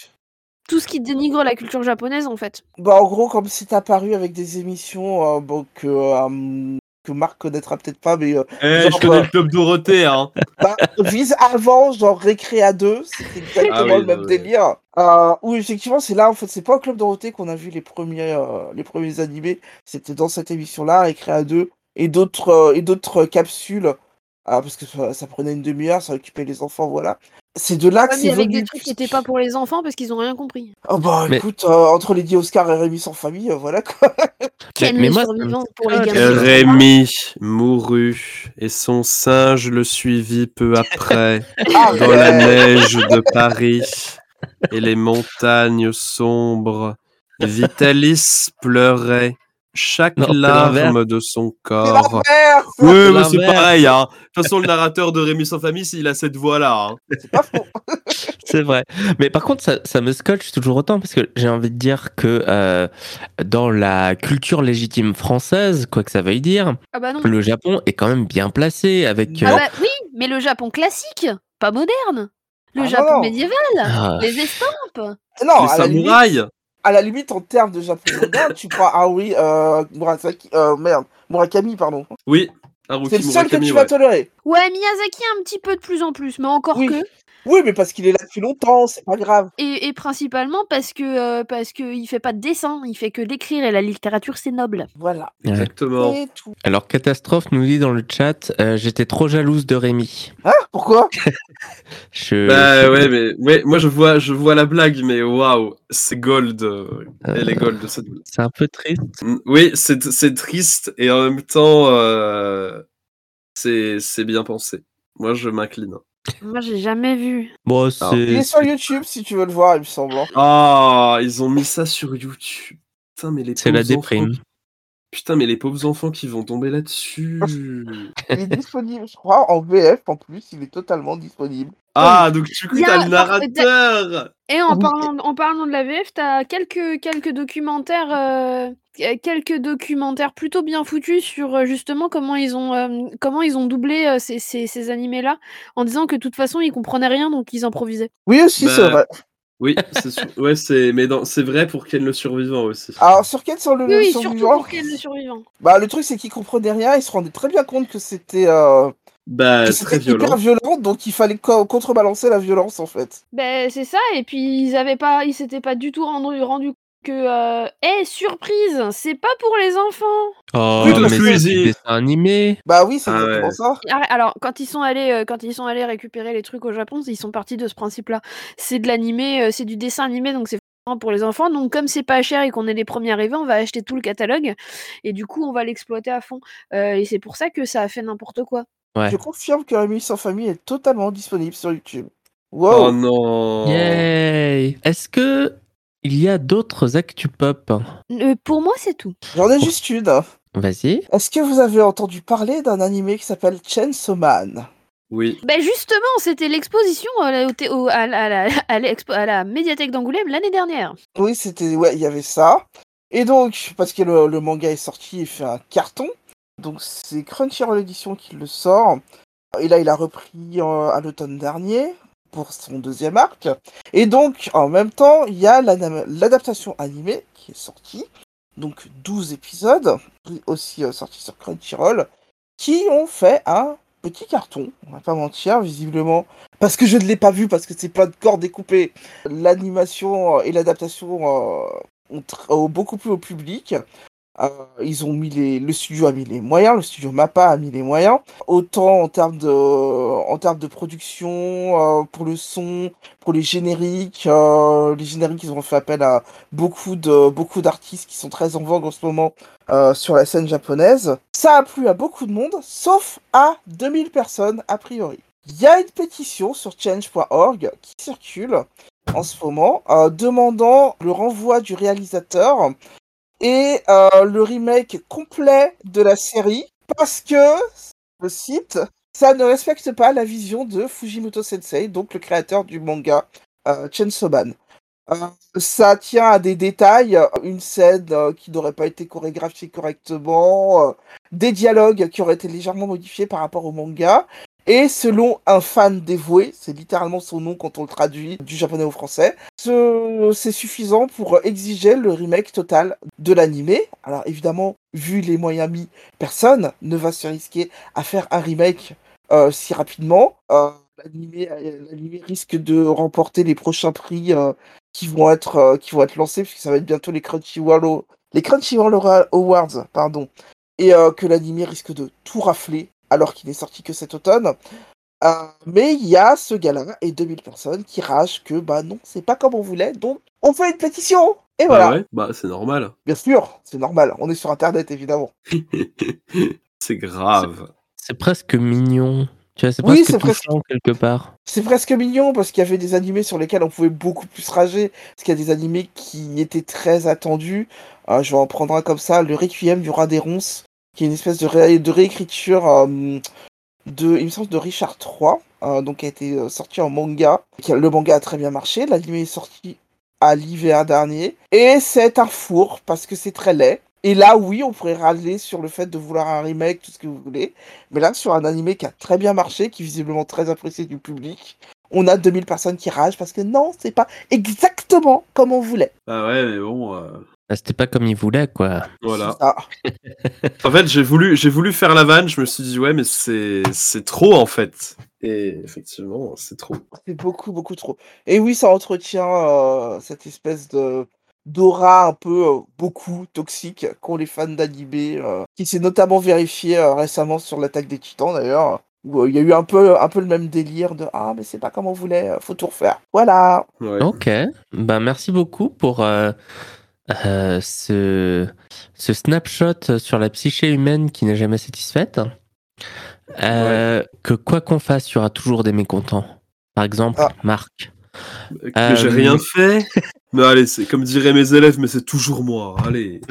Speaker 3: tout ce qui dénigre la culture japonaise, en fait.
Speaker 2: Bah, en gros, comme c'est apparu avec des émissions euh, bon, que, euh, que Marc connaîtra peut-être pas, mais euh,
Speaker 4: Eh,
Speaker 2: Genre,
Speaker 4: je connais
Speaker 2: euh,
Speaker 4: le club Dorothée, hein.
Speaker 2: bah, vise avant, genre Récré à 2, c'était exactement
Speaker 4: Ah oui,
Speaker 2: le même
Speaker 4: ouais.
Speaker 2: délire. Euh, où effectivement, c'est là, en fait, c'est pas au Club Dorothée qu'on a vu les premiers, euh, les premiers animés, c'était dans cette émission-là, Récré à 2, et d'autres euh, et d'autres capsules, ah, parce que ça, ça prenait une demi-heure, ça occupait les enfants, voilà. C'est de là que
Speaker 3: Ouais,
Speaker 2: c'est
Speaker 3: avec
Speaker 2: venu.
Speaker 3: des trucs qui n'étaient pas pour les enfants parce qu'ils ont rien compris.
Speaker 2: Oh bah
Speaker 1: Mais-
Speaker 2: écoute, euh, entre les 10 Oscar et Rémi sans famille, euh, voilà quoi.
Speaker 1: Mais moi,
Speaker 3: pour les
Speaker 1: Ah,
Speaker 3: gamins.
Speaker 4: Rémi mourut et son singe le suivit peu après
Speaker 2: Ah,
Speaker 4: dans la neige de Paris et les montagnes sombres. Vitalis pleurait chaque
Speaker 1: Non,
Speaker 4: larme de son corps. Oui, mais c'est pareil. Hein. De toute façon, le narrateur de Rémi sans famille, il a cette voix-là. hein.
Speaker 2: C'est pas faux.
Speaker 1: C'est vrai. Mais par contre, ça, ça me scotche toujours autant parce que j'ai envie de dire que euh, dans la culture légitime française, quoi que ça veuille dire,
Speaker 3: Ah bah
Speaker 1: le Japon est quand même bien placé avec.
Speaker 3: Ah
Speaker 1: euh,
Speaker 3: bah oui, mais le Japon classique, pas moderne. Le
Speaker 2: Ah
Speaker 3: Japon
Speaker 2: non.
Speaker 3: médiéval,
Speaker 1: ah,
Speaker 3: les estampes.
Speaker 2: Non,
Speaker 4: les
Speaker 2: limite,
Speaker 4: samouraïs.
Speaker 2: À la limite, en termes de Japon moderne, tu prends ah oui, euh, Murasaki, euh, merde, Murakami, pardon.
Speaker 4: Oui, Haruki
Speaker 2: C'est le seul que tu vas
Speaker 4: ouais.
Speaker 2: tolérer.
Speaker 3: Ouais, Miyazaki un petit peu de plus en plus, mais encore
Speaker 2: Oui.
Speaker 3: que.
Speaker 2: Oui, mais parce qu'il est là depuis longtemps, c'est pas grave.
Speaker 3: Et, et principalement parce que euh, parce que il fait pas de dessin, il fait que d'écrire et la littérature c'est noble.
Speaker 2: Voilà.
Speaker 4: Exactement.
Speaker 2: Tout.
Speaker 1: Alors, Catastrophe nous dit dans le chat euh, J'étais trop jalouse de Rémi.
Speaker 2: Hein? Pourquoi?
Speaker 1: Je...
Speaker 4: Bah ouais, mais ouais, moi je vois, je vois la blague, mais waouh, c'est gold. euh, Elle est gold cette.
Speaker 1: C'est un peu triste.
Speaker 4: Mm, Oui, c'est c'est triste et en même temps, euh, c'est c'est bien pensé. Moi, je m'incline.
Speaker 3: Moi j'ai jamais vu.
Speaker 1: Bon,
Speaker 2: Il est sur YouTube si tu veux le voir, il me semble. hein.
Speaker 4: Ah, ils ont mis ça sur YouTube. Putain, mais les
Speaker 1: C'est la déprime.
Speaker 4: Putain, mais les pauvres enfants qui vont tomber là-dessus.
Speaker 2: Il est disponible, je crois, en VF en plus, il est totalement disponible.
Speaker 4: Ah, donc du coup, t'as le narrateur.
Speaker 3: Et en parlant, en parlant de la VF, t'as quelques, quelques documentaires, euh, quelques documentaires plutôt bien foutus sur euh, justement comment ils ont, euh, comment ils ont doublé euh, ces, ces, ces animés-là, en disant que de toute façon ils comprenaient rien donc ils improvisaient.
Speaker 2: Oui aussi, c'est
Speaker 4: Bah,
Speaker 2: vrai.
Speaker 4: Oui, c'est. Ouais, c'est mais dans... c'est vrai pour Ken le survivant aussi.
Speaker 2: Alors sur quel sur le
Speaker 3: Oui, oui,
Speaker 2: sur
Speaker 3: surtout
Speaker 2: vivant
Speaker 3: pour Ken le survivant.
Speaker 2: Bah le truc c'est qu'ils comprenaient rien, ils se rendaient très bien compte que c'était euh,
Speaker 4: Bah, très
Speaker 2: c'était hyper
Speaker 4: violent.
Speaker 2: violent, donc il fallait co- contrebalancer la violence en fait.
Speaker 3: Ben c'est ça, et puis ils avaient pas, ils s'étaient pas du tout rendu, rendu que, euh, eh surprise, c'est pas pour les enfants.
Speaker 1: Oh,
Speaker 2: Oui,
Speaker 1: mais c'est dessin animé.
Speaker 2: Bah oui, c'est
Speaker 4: Ah ouais.
Speaker 2: ça.
Speaker 3: Arrête, Alors, quand ils sont allés, euh, quand ils sont allés récupérer les trucs au Japon, ils sont partis de ce principe-là. C'est de l'animé, euh, c'est du dessin animé, donc c'est vraiment pour les enfants. Donc, comme c'est pas cher et qu'on est les premiers arrivés, on va acheter tout le catalogue et du coup, on va l'exploiter à fond. Euh, et c'est pour ça que ça a fait n'importe quoi.
Speaker 1: Ouais.
Speaker 2: Je confirme que Rémi sans famille est totalement disponible sur YouTube.
Speaker 4: Oh
Speaker 2: Wow.
Speaker 4: non.
Speaker 1: Yay Est-ce que il y a d'autres actu pop
Speaker 3: Euh, pour moi, c'est tout.
Speaker 2: J'en ai juste une.
Speaker 1: Vas-y.
Speaker 2: Est-ce que vous avez entendu parler d'un animé qui s'appelle Chainsaw Man?
Speaker 4: Oui.
Speaker 3: Ben justement, c'était l'exposition à la, au thé- au- à la- à la- à l'expo- à la médiathèque d'Angoulême l'année dernière.
Speaker 2: Oui, c'était ouais, il y avait ça. Et donc, parce que le, le manga est sorti et fait un carton, donc c'est Crunchyroll Edition qui le sort. Et là, il a repris euh, à l'automne dernier pour son deuxième arc. Et donc, en même temps, il y a l'adaptation animée qui est sortie. Donc, 12 épisodes, aussi euh, sortis sur Crunchyroll, qui ont fait un petit carton, on va pas mentir, visiblement. Parce que je ne l'ai pas vu, parce que c'est plein de corps découpés. L'animation euh, et l'adaptation euh, ont, beaucoup plu au public. Euh, ils ont mis les, le studio a mis les moyens, le studio Mappa a mis les moyens, autant en termes de, en termes de production, euh, pour le son, pour les génériques. euh, les génériques, ils ont fait appel à beaucoup de, beaucoup d'artistes qui sont très en vogue en ce moment euh, sur la scène japonaise. Ça a plu à beaucoup de monde, sauf à 2000 personnes a priori. Il y a une pétition sur change.org qui circule en ce moment, euh, demandant le renvoi du réalisateur et euh, le remake complet de la série parce que, je cite, ça ne respecte pas la vision de Fujimoto Sensei, donc le créateur du manga euh, Chainsaw Man. Euh, ça tient à des détails, une scène euh, qui n'aurait pas été chorégraphiée correctement, des dialogues qui auraient été légèrement modifiés par rapport au manga, et selon un fan dévoué, c'est littéralement son nom quand on le traduit du japonais au français, ce- c'est suffisant pour exiger le remake total de l'animé. Alors évidemment, vu les moyens mis, personne ne va se risquer à faire un remake euh, si rapidement. Euh, l'animé, risque de remporter les prochains prix euh, qui vont être euh, qui vont être lancés puisque ça va être bientôt les Crunchyroll les Crunchyroll Awards pardon et que l'animé risque de tout rafler alors qu'il n'est sorti que cet automne. Euh, mais il y a ce gars-là et 2000 personnes qui ragent que bah non, c'est pas comme on voulait, donc on fait une pétition Et voilà.
Speaker 4: Ah ouais, bah c'est normal.
Speaker 2: Bien sûr, c'est normal, on est sur internet évidemment.
Speaker 4: c'est grave.
Speaker 1: C'est presque mignon. Tu vois, c'est
Speaker 2: Oui,
Speaker 1: presque
Speaker 2: c'est presque-
Speaker 1: touchant quelque part.
Speaker 2: C'est presque mignon parce qu'il y avait des animés sur lesquels on pouvait beaucoup plus rager. Parce qu'il y a des animés qui étaient très attendus. Euh, je vais en prendre un comme ça, le Requiem du Roi des Ronces, qui est une espèce de, ré- de réécriture euh, de, il me semble, de Richard III, euh, donc qui a été euh, sorti en manga. Le manga a très bien marché, l'animé est sorti à l'hiver dernier. Et c'est un four parce que c'est très laid. Et là, oui, on pourrait râler sur le fait de vouloir un remake, tout ce que vous voulez. Mais là, sur un animé qui a très bien marché, qui est visiblement très apprécié du public, on a 2000 personnes qui ragent parce que non, c'est pas exactement comme on voulait.
Speaker 4: Bah ouais, mais bon.
Speaker 1: Ah, C'était pas comme il voulait, quoi.
Speaker 4: Voilà.
Speaker 2: Ah,
Speaker 4: En fait, j'ai voulu, j'ai voulu faire la vanne, je me suis dit, ouais, mais c'est, c'est trop, en fait. Et effectivement, c'est trop.
Speaker 2: c'est beaucoup, beaucoup trop. Et oui, ça entretient euh, cette espèce de d'aura un peu euh, beaucoup toxique qu'ont les fans d'animé, euh, qui s'est notamment vérifié euh, récemment sur l'attaque des Titans d'ailleurs, où euh, il y a eu un peu, un peu le même délire de ah mais c'est pas comme on voulait, faut tout refaire. Voilà.
Speaker 4: Ouais.
Speaker 1: Ok. Ben, merci beaucoup pour euh, ce, ce snapshot sur la psyché humaine qui n'est jamais satisfaite. Euh, Que quoi qu'on fasse, il y aura toujours des mécontents. Par exemple,
Speaker 2: Ah.
Speaker 1: Marc.
Speaker 4: Que
Speaker 1: Euh,
Speaker 4: j'ai rien fait. Mais allez, c'est comme diraient mes élèves, mais c'est toujours moi. Allez.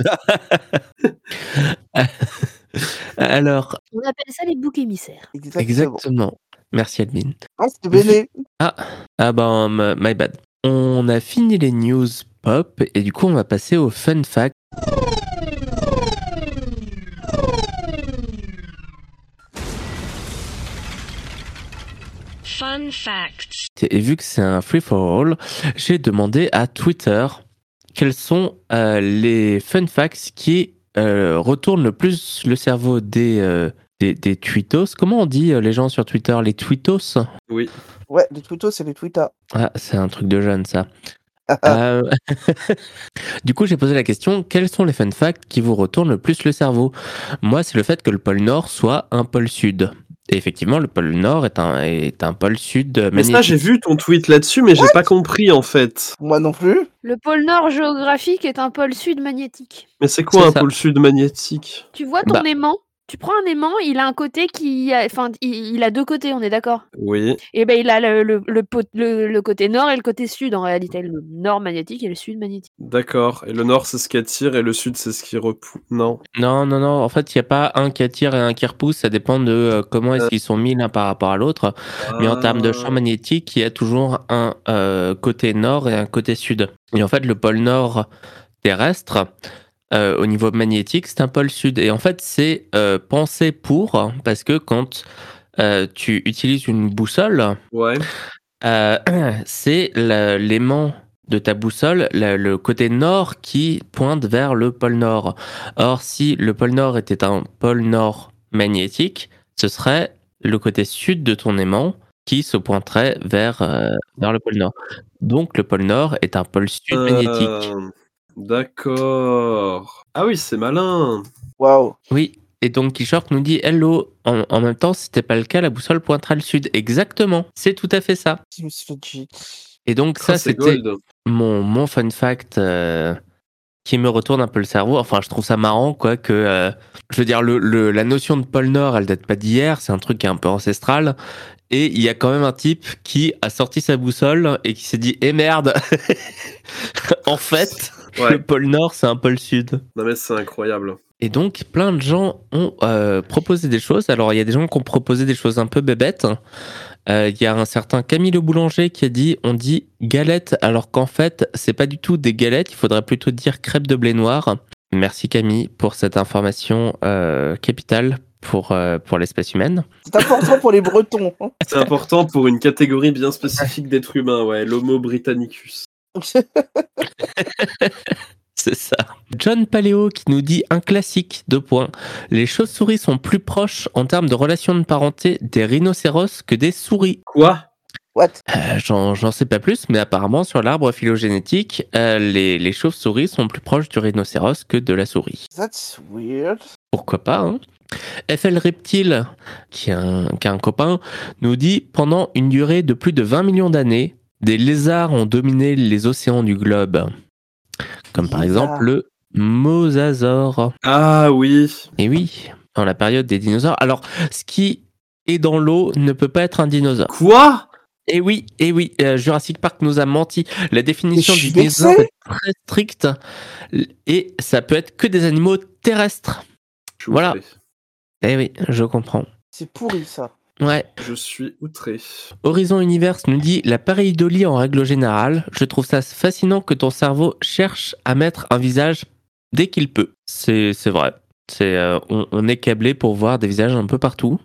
Speaker 1: Alors,
Speaker 3: On appelle ça les boucs émissaires.
Speaker 2: Exactement.
Speaker 1: exactement. Merci Admin.
Speaker 2: Ah, c'était Béné.
Speaker 1: Ah ben, my bad. On a fini les news pop et du coup on va passer au fun fact.
Speaker 5: Fun facts.
Speaker 1: Et vu que c'est un free for all, j'ai demandé à Twitter quels sont euh, les fun facts qui euh, retournent le plus le cerveau des, euh, des, des tweetos. Comment on dit euh, les gens sur Twitter Les tweetos?
Speaker 4: Oui.
Speaker 2: Ouais, les twittos, c'est les Twitter.
Speaker 1: Ah, c'est un truc de jeune ça. Euh, du coup, j'ai posé la question quels sont les fun facts qui vous retournent le plus le cerveau? Moi, c'est le fait que le pôle Nord soit un pôle Sud. Et effectivement, le pôle Nord est un, est un pôle Sud
Speaker 4: Mais
Speaker 1: magnétique.
Speaker 4: ça, j'ai vu ton tweet là-dessus, mais j'ai pas compris, en fait.
Speaker 2: Moi non plus.
Speaker 3: Le pôle nord géographique est un pôle sud magnétique.
Speaker 4: Mais c'est quoi un
Speaker 1: ça.
Speaker 4: pôle sud magnétique?
Speaker 3: Tu vois ton
Speaker 1: Bah.
Speaker 3: aimant? Tu prends un aimant, il a un côté qui, a- enfin, il, il a deux côtés, on est d'accord?
Speaker 4: Oui.
Speaker 3: Et ben il a le, le, le, pot- le- le côté nord et le côté sud en réalité, le nord magnétique et le sud magnétique.
Speaker 4: D'accord. Et le nord, c'est ce qui attire, et le sud, c'est ce qui repousse. Non?
Speaker 1: Non, non, non. En fait, il n'y a pas un qui attire et un qui repousse. Ça dépend de euh, comment est-ce qu'ils sont mis l'un par rapport à l'autre. Mais en termes de
Speaker 4: Ah.
Speaker 1: champ magnétique, il y a toujours un euh, côté nord et un côté sud. Et en fait, le pôle nord terrestre, euh, au niveau magnétique, c'est un pôle sud. Et en fait, c'est euh, pensé pour, parce que quand euh, tu utilises une boussole,
Speaker 4: Ouais.
Speaker 1: c'est la- l'aimant de ta boussole, la- le côté nord qui pointe vers le pôle nord. Or, si le pôle nord était un pôle nord magnétique, ce serait le côté sud de ton aimant qui se pointerait vers, vers le pôle nord. Donc, le pôle nord est un pôle sud magnétique.
Speaker 4: D'accord. Ah oui, c'est malin.
Speaker 2: Waouh.
Speaker 1: Oui. Et donc, Kishort nous dit Hello. En, en même temps, si c'était pas le cas, la boussole pointerait le sud. Exactement. C'est tout à fait ça. Et donc,
Speaker 4: Ah,
Speaker 1: ça,
Speaker 4: c'est
Speaker 1: c'était. mon, mon fun fact euh, qui me retourne un peu le cerveau. Enfin, je trouve ça marrant, quoi, que, euh, je veux dire, le, le- la notion de pôle Nord, elle date pas d'hier, c'est un truc qui est un peu ancestral. Et il y a quand même un type qui a sorti sa boussole et qui s'est dit, eh merde, en fait,
Speaker 4: Ouais.
Speaker 1: le pôle Nord, c'est un pôle Sud.
Speaker 4: Non mais c'est incroyable.
Speaker 1: Et donc, plein de gens ont euh, proposé des choses. Alors, il y a des gens qui ont proposé des choses un peu bébêtes. Euh, Il y a un certain Camille Le Boulanger qui a dit on dit galette, alors qu'en fait, c'est pas du tout des galettes. Il faudrait plutôt dire crêpes de blé noir. Merci Camille pour cette information euh, capitale pour, euh, pour l'espèce humaine.
Speaker 2: C'est important pour les Bretons. hein.
Speaker 4: C'est important pour une catégorie bien spécifique d'êtres humains, ouais, l'Homo britannicus.
Speaker 1: C'est ça. John Paléo qui nous dit un classique, deux points. Les chauves-souris sont plus proches en termes de relation de parenté des rhinocéros que des souris.
Speaker 4: Quoi?
Speaker 2: What?
Speaker 1: Euh, J'en j'en sais pas plus, mais apparemment sur l'arbre phylogénétique, euh, les, les chauves-souris sont plus proches du rhinocéros que de la souris.
Speaker 2: That's weird.
Speaker 1: Pourquoi pas hein? FL Reptile, qui est, un, qui est un copain, nous dit pendant une durée de plus de 20 millions d'années, des lézards ont dominé les océans du globe. Comme par exemple le mosasaure.
Speaker 4: Ah oui.
Speaker 1: Et oui, dans la période des dinosaures. Alors, ce qui est dans l'eau ne peut pas être un dinosaure.
Speaker 4: Quoi?
Speaker 1: Et oui, et oui, euh, Jurassic Park nous a menti. La définition du dinosaure est très stricte et ça peut être que des animaux terrestres. Voilà.
Speaker 4: outré.
Speaker 1: Eh oui, je comprends.
Speaker 2: C'est pourri ça.
Speaker 1: Ouais.
Speaker 4: Je suis outré.
Speaker 1: Horizon Universe nous dit la pareidolie en règle générale. Je trouve ça fascinant que ton cerveau cherche à mettre un visage dès qu'il peut. C'est c'est vrai. C'est euh, on, on est câblé pour voir des visages un peu partout.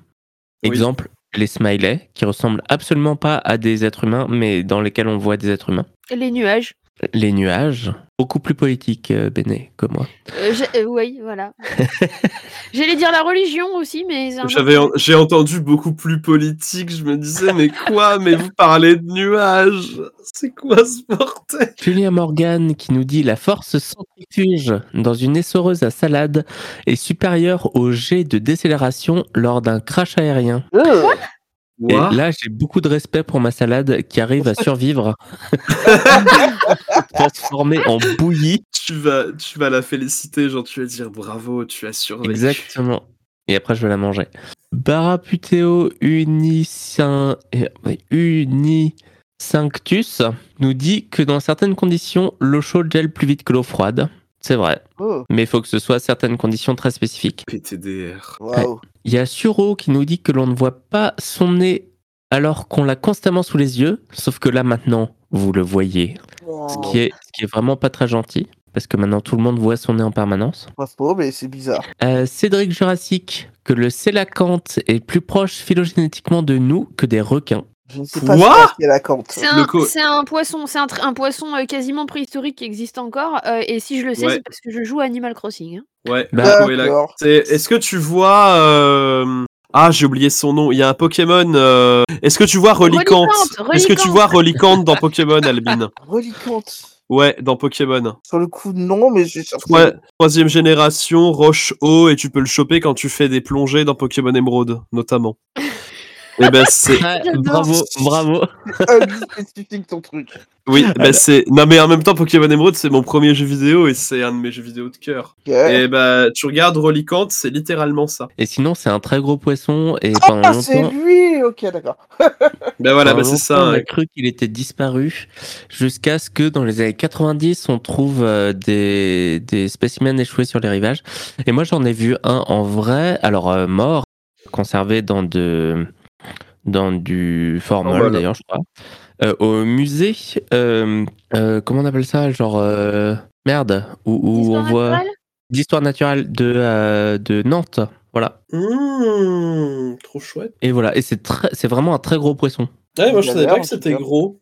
Speaker 4: Oui.
Speaker 1: Exemple, les smileys qui ressemblent absolument pas à des êtres humains, mais dans lesquels on voit des êtres humains.
Speaker 3: Et les nuages.
Speaker 1: Les nuages, beaucoup plus politique, euh, Béné, que moi.
Speaker 3: Euh, euh, oui, voilà. J'allais dire la religion aussi, mais.
Speaker 4: J'avais, en- j'ai entendu beaucoup plus politique. Je me disais, mais quoi? Mais vous parlez de nuages C'est quoi ce bordel?
Speaker 1: Julien Morgan qui nous dit la force centrifuge dans une essoreuse à salade est supérieure au jet de décélération lors d'un crash aérien.
Speaker 2: Euh,
Speaker 1: Et là, j'ai beaucoup de respect pour ma salade qui arrive à survivre, transformée en bouillie.
Speaker 4: tu vas, tu vas la féliciter, genre tu vas dire bravo, tu as survécu.
Speaker 1: Exactement. Et après, je vais la manger. Baraputeo unicin... ouais, unicinctus nous dit que dans certaines conditions, l'eau chaude gèle plus vite que l'eau froide. C'est vrai.
Speaker 2: oh,
Speaker 1: Mais il faut que ce soit certaines conditions très spécifiques.
Speaker 4: PTDR.
Speaker 2: waouh.
Speaker 1: Il y a Suro qui nous dit que l'on ne voit pas son nez alors qu'on l'a constamment sous les yeux, sauf que là maintenant, vous le voyez. Ce qui est, ce qui est vraiment pas très gentil, parce que maintenant tout le monde voit son nez en permanence.
Speaker 2: Pas faux, mais c'est bizarre.
Speaker 1: Euh, Cédric Jurassic, que le sélacanthe est plus proche phylogénétiquement de nous que des requins.
Speaker 2: Je ne sais pas
Speaker 4: Quoi
Speaker 2: ce.
Speaker 3: C'est un,
Speaker 4: co-
Speaker 3: poisson, c'est un, tr- un poisson euh, quasiment préhistorique qui existe encore. euh, et si je le sais,
Speaker 4: Ouais.
Speaker 3: c'est parce que je joue à Animal Crossing. hein.
Speaker 4: Ouais.
Speaker 1: Bah,
Speaker 4: Est-ce que tu vois euh, Ah, j'ai oublié son nom. Il y a un Pokémon. euh, Est-ce que tu vois Relicante?
Speaker 3: Relicante,
Speaker 4: Est-ce que tu vois Relicante dans Pokémon, Albine
Speaker 2: Relicante.
Speaker 4: Ouais, dans Pokémon.
Speaker 2: Sur le coup, non, mais j'ai cherché.
Speaker 4: Ouais, troisième génération, roche eau, et tu peux le choper quand tu fais des plongées dans Pokémon Emeraude, notamment. Et ben c'est,
Speaker 1: Ah, bravo, bravo.
Speaker 2: Un spécifique ton truc.
Speaker 4: oui, ben c'est. Non mais en même temps, Pokémon Emeraude, c'est mon premier jeu vidéo et c'est un de mes jeux vidéo de cœur. Et ben tu regardes Relicante, c'est littéralement ça.
Speaker 1: Et sinon, c'est un très gros poisson. Et pendant
Speaker 2: Ah, c'est
Speaker 1: longtemps,
Speaker 2: lui Ok, d'accord.
Speaker 4: Ben voilà, ben c'est ça.
Speaker 1: On a
Speaker 4: hein.
Speaker 1: cru qu'il était disparu jusqu'à ce que dans les années 90, on trouve euh, des, des spécimens échoués sur les rivages. Et moi, j'en ai vu un en vrai, alors euh, mort, conservé dans de dans du formol
Speaker 4: Oh, voilà.
Speaker 1: d'ailleurs, je crois, euh, au musée. euh, euh, comment on appelle ça Genre euh, merde, où, où on voit d'histoire naturelle de euh, de Nantes. Voilà.
Speaker 4: Mmh, trop chouette.
Speaker 1: Et voilà. Et c'est très, c'est vraiment un très gros poisson.
Speaker 4: Ouais, moi je savais pas que c'était gros.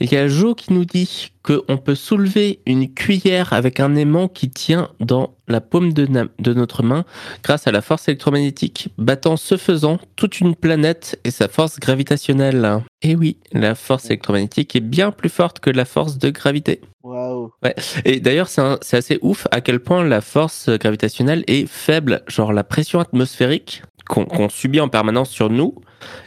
Speaker 1: Il y a Jo qui nous dit qu'on peut soulever une cuillère avec un aimant qui tient dans la paume de, notre main grâce à la force électromagnétique, battant ce faisant toute une planète et sa force gravitationnelle. Et oui, la force électromagnétique est bien plus forte que la force de gravité.
Speaker 2: Waouh.
Speaker 1: Et d'ailleurs, c'est assez ouf à quel point la force gravitationnelle est faible. Genre la pression atmosphérique qu'on qu'on subit en permanence sur nous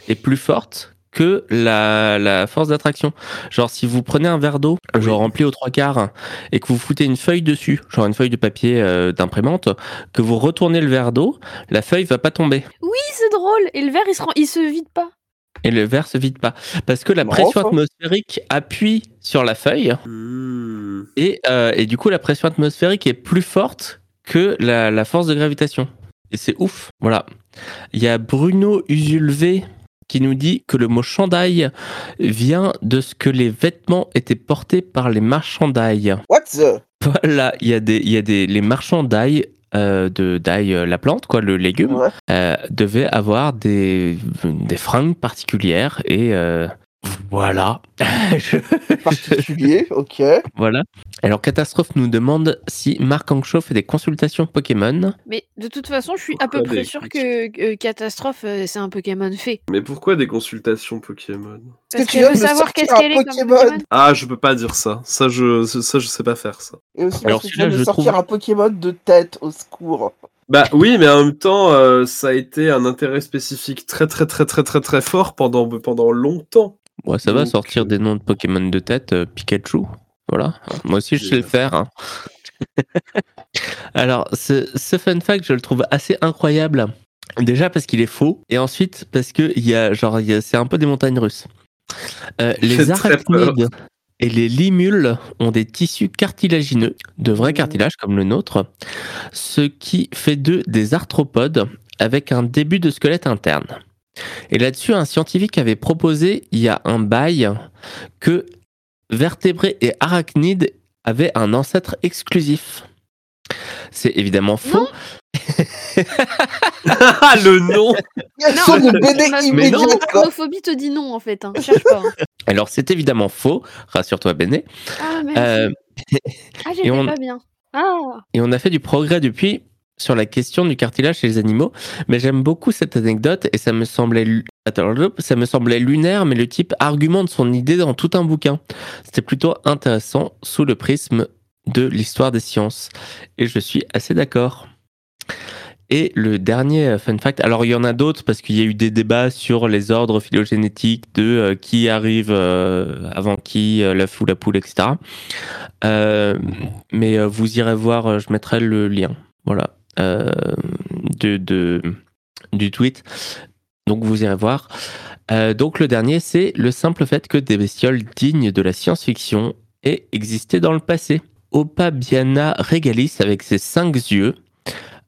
Speaker 1: est plus forte que la, la force d'attraction. Genre si vous prenez un verre d'eau, genre rempli aux trois quarts, et que vous foutez une feuille dessus, genre une feuille de papier euh, d'imprimante, que vous retournez le verre d'eau, la feuille va pas tomber.
Speaker 3: Oui, c'est drôle. Et le verre, il se, rend- il se vide pas.
Speaker 1: Et le verre se vide pas. Parce que la pression atmosphérique appuie sur la feuille,
Speaker 4: Mmh.
Speaker 1: Et, euh, et du coup, la pression atmosphérique est plus forte que la, la force de gravitation. Et c'est ouf. Voilà. Il y a Bruno Usulvé qui nous dit que le mot chandail vient de ce que les vêtements étaient portés par les marchands d'ail.
Speaker 2: What the?
Speaker 1: Voilà, il y a des, il y a des les marchands d'ail. euh, de d'ail, euh, la plante, quoi, le légume,
Speaker 2: Ouais.
Speaker 1: euh, devaient avoir des, des fringues particulières et voilà. Je-
Speaker 2: Particulier, ok.
Speaker 1: voilà. Alors, Catastrophe nous demande si Marc Anxo fait des consultations Pokémon.
Speaker 3: Mais de toute façon, je suis à peu près sûre que, que Catastrophe, euh, c'est un Pokémon fait.
Speaker 4: Mais pourquoi des consultations Pokémon?
Speaker 3: Parce
Speaker 2: que tu me
Speaker 3: savoir qu'est-ce qu'elle est comme
Speaker 2: Pokémon
Speaker 3: Pokémon.
Speaker 4: Ah, je peux pas dire ça. Ça, je, ça, je sais pas faire ça.
Speaker 2: Et aussi
Speaker 1: Alors,
Speaker 2: parce que tu viens de sortir
Speaker 1: trouve-
Speaker 2: un Pokémon de tête, au secours.
Speaker 4: Bah oui, mais en même temps, euh, ça a été un intérêt spécifique très très très très très très fort pendant pendant longtemps.
Speaker 1: Bon, ça va sortir
Speaker 4: euh,
Speaker 1: des noms de Pokémon de tête, euh, Pikachu. Voilà. Moi aussi, je sais le faire. hein. Alors, ce, ce fun fact, je le trouve assez incroyable. Déjà parce qu'il est faux, et ensuite parce que il y a, genre, il y a- c'est un peu des montagnes russes. Euh, les arachnides et les limules ont des tissus cartilagineux, de vrais
Speaker 2: Mmh.
Speaker 1: cartilages comme le nôtre, ce qui fait d'eux des arthropodes avec un début de squelette interne. Et là-dessus, un scientifique avait proposé, il y a un bail, que vertébrés et arachnides avaient un ancêtre exclusif. C'est évidemment faux.
Speaker 4: Ah, le nom
Speaker 2: Réaction de BD
Speaker 3: Ma-
Speaker 1: Mais non.
Speaker 2: immédiate, quoi.
Speaker 3: Homophobie te dit non en fait. Hein. Cherche pas. hein.
Speaker 1: Alors, c'est évidemment faux, rassure-toi, Béné.
Speaker 3: Ah merci.
Speaker 1: Euh,
Speaker 3: ah j'étais
Speaker 1: on-
Speaker 3: pas bien. Ah.
Speaker 1: et on a fait du progrès depuis sur la question du cartilage chez les animaux, mais j'aime beaucoup cette anecdote et ça me semblait ça me semblait lunaire, mais le type argumente son idée dans tout un bouquin. C'était plutôt intéressant sous le prisme de l'histoire des sciences, et je suis assez d'accord. Et le dernier euh, fun fact, alors il y en a d'autres parce qu'il y a eu des débats sur les ordres phylogénétiques de euh, qui arrive euh, avant qui, euh, l'œuf ou la poule, etc. Mais vous irez voir, je mettrai le lien, voilà, de, de- du tweet. Donc vous irez voir. Euh, donc le dernier, c'est le simple fait que des bestioles dignes de la science-fiction aient existé dans le passé. Opabiana regalis avec ses cinq yeux.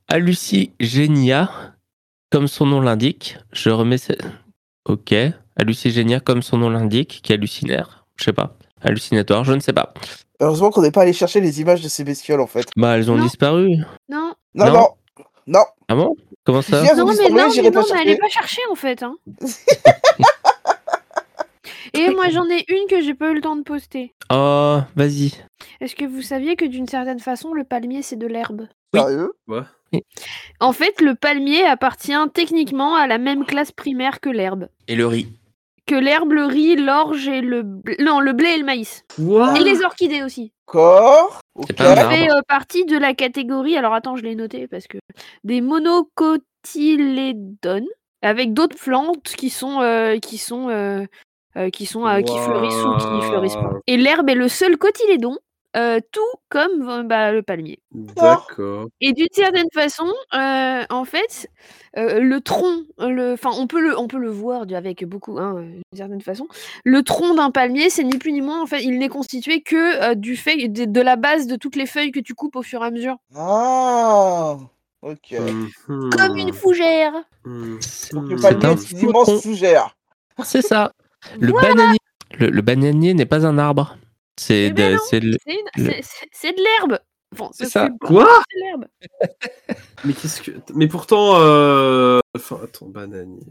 Speaker 1: Hallucigenia, comme son nom l'indique. Je remets. Ok. Hallucigenia, comme son nom l'indique, qui est hallucinaire. Je sais pas. Hallucinatoire, je ne sais pas.
Speaker 2: Heureusement qu'on n'est pas allé chercher les images de ces bestioles, en fait.
Speaker 1: Bah, elles ont
Speaker 3: Non.
Speaker 1: disparu.
Speaker 3: Non.
Speaker 2: Non,
Speaker 1: Non.
Speaker 2: non, non.
Speaker 1: Ah bon? Comment ça?
Speaker 3: Non mais
Speaker 2: disparu,
Speaker 3: non, mais
Speaker 2: pas
Speaker 3: non, mais pas chercher en fait. Hein. Et moi j'en ai une que j'ai pas eu le temps de poster.
Speaker 1: Oh, vas-y.
Speaker 3: Est-ce que vous saviez que d'une certaine façon le palmier c'est de l'herbe?
Speaker 1: Oui.
Speaker 2: Sérieux?
Speaker 3: En fait, le palmier appartient techniquement à la même classe primaire que l'herbe.
Speaker 1: Et le riz.
Speaker 3: Que l'herbe, le riz, l'orge et le bl- non, le blé et le maïs. Et les orchidées aussi.
Speaker 2: Corps
Speaker 1: C'est
Speaker 2: Ok.
Speaker 1: pas un
Speaker 3: Ça fait euh, partie de la catégorie, alors attends, je l'ai noté parce que des monocotylédones avec d'autres plantes qui sont euh, qui sont euh, qui sont euh, qui fleurissent ou qui fleurissent pas. Et l'herbe est le seul cotylédon, euh, tout comme bah, le palmier.
Speaker 4: D'accord.
Speaker 3: Et d'une certaine façon, euh, en fait, euh, le tronc, le, enfin, on peut le, on peut le voir avec beaucoup, hein, d'une certaine façon. Le tronc d'un palmier, c'est ni plus ni moins, en fait, il n'est constitué que euh, du fait de, de la base de toutes les feuilles que tu coupes au fur et à mesure,
Speaker 2: Ah Ok.
Speaker 3: Comme une fougère.
Speaker 2: Donc le.
Speaker 1: C'est
Speaker 2: palmier
Speaker 1: un
Speaker 2: est une immense fougère.
Speaker 1: C'est ça. Le bananier. Le, le bananier n'est pas un arbre. C'est de-
Speaker 3: non. l'herbe.
Speaker 1: C'est
Speaker 3: ce
Speaker 1: ça.
Speaker 4: Quoi?
Speaker 3: C'est de l'herbe.
Speaker 4: Mais qu'est-ce que. Mais pourtant. euh, Enfin, attends, bananier.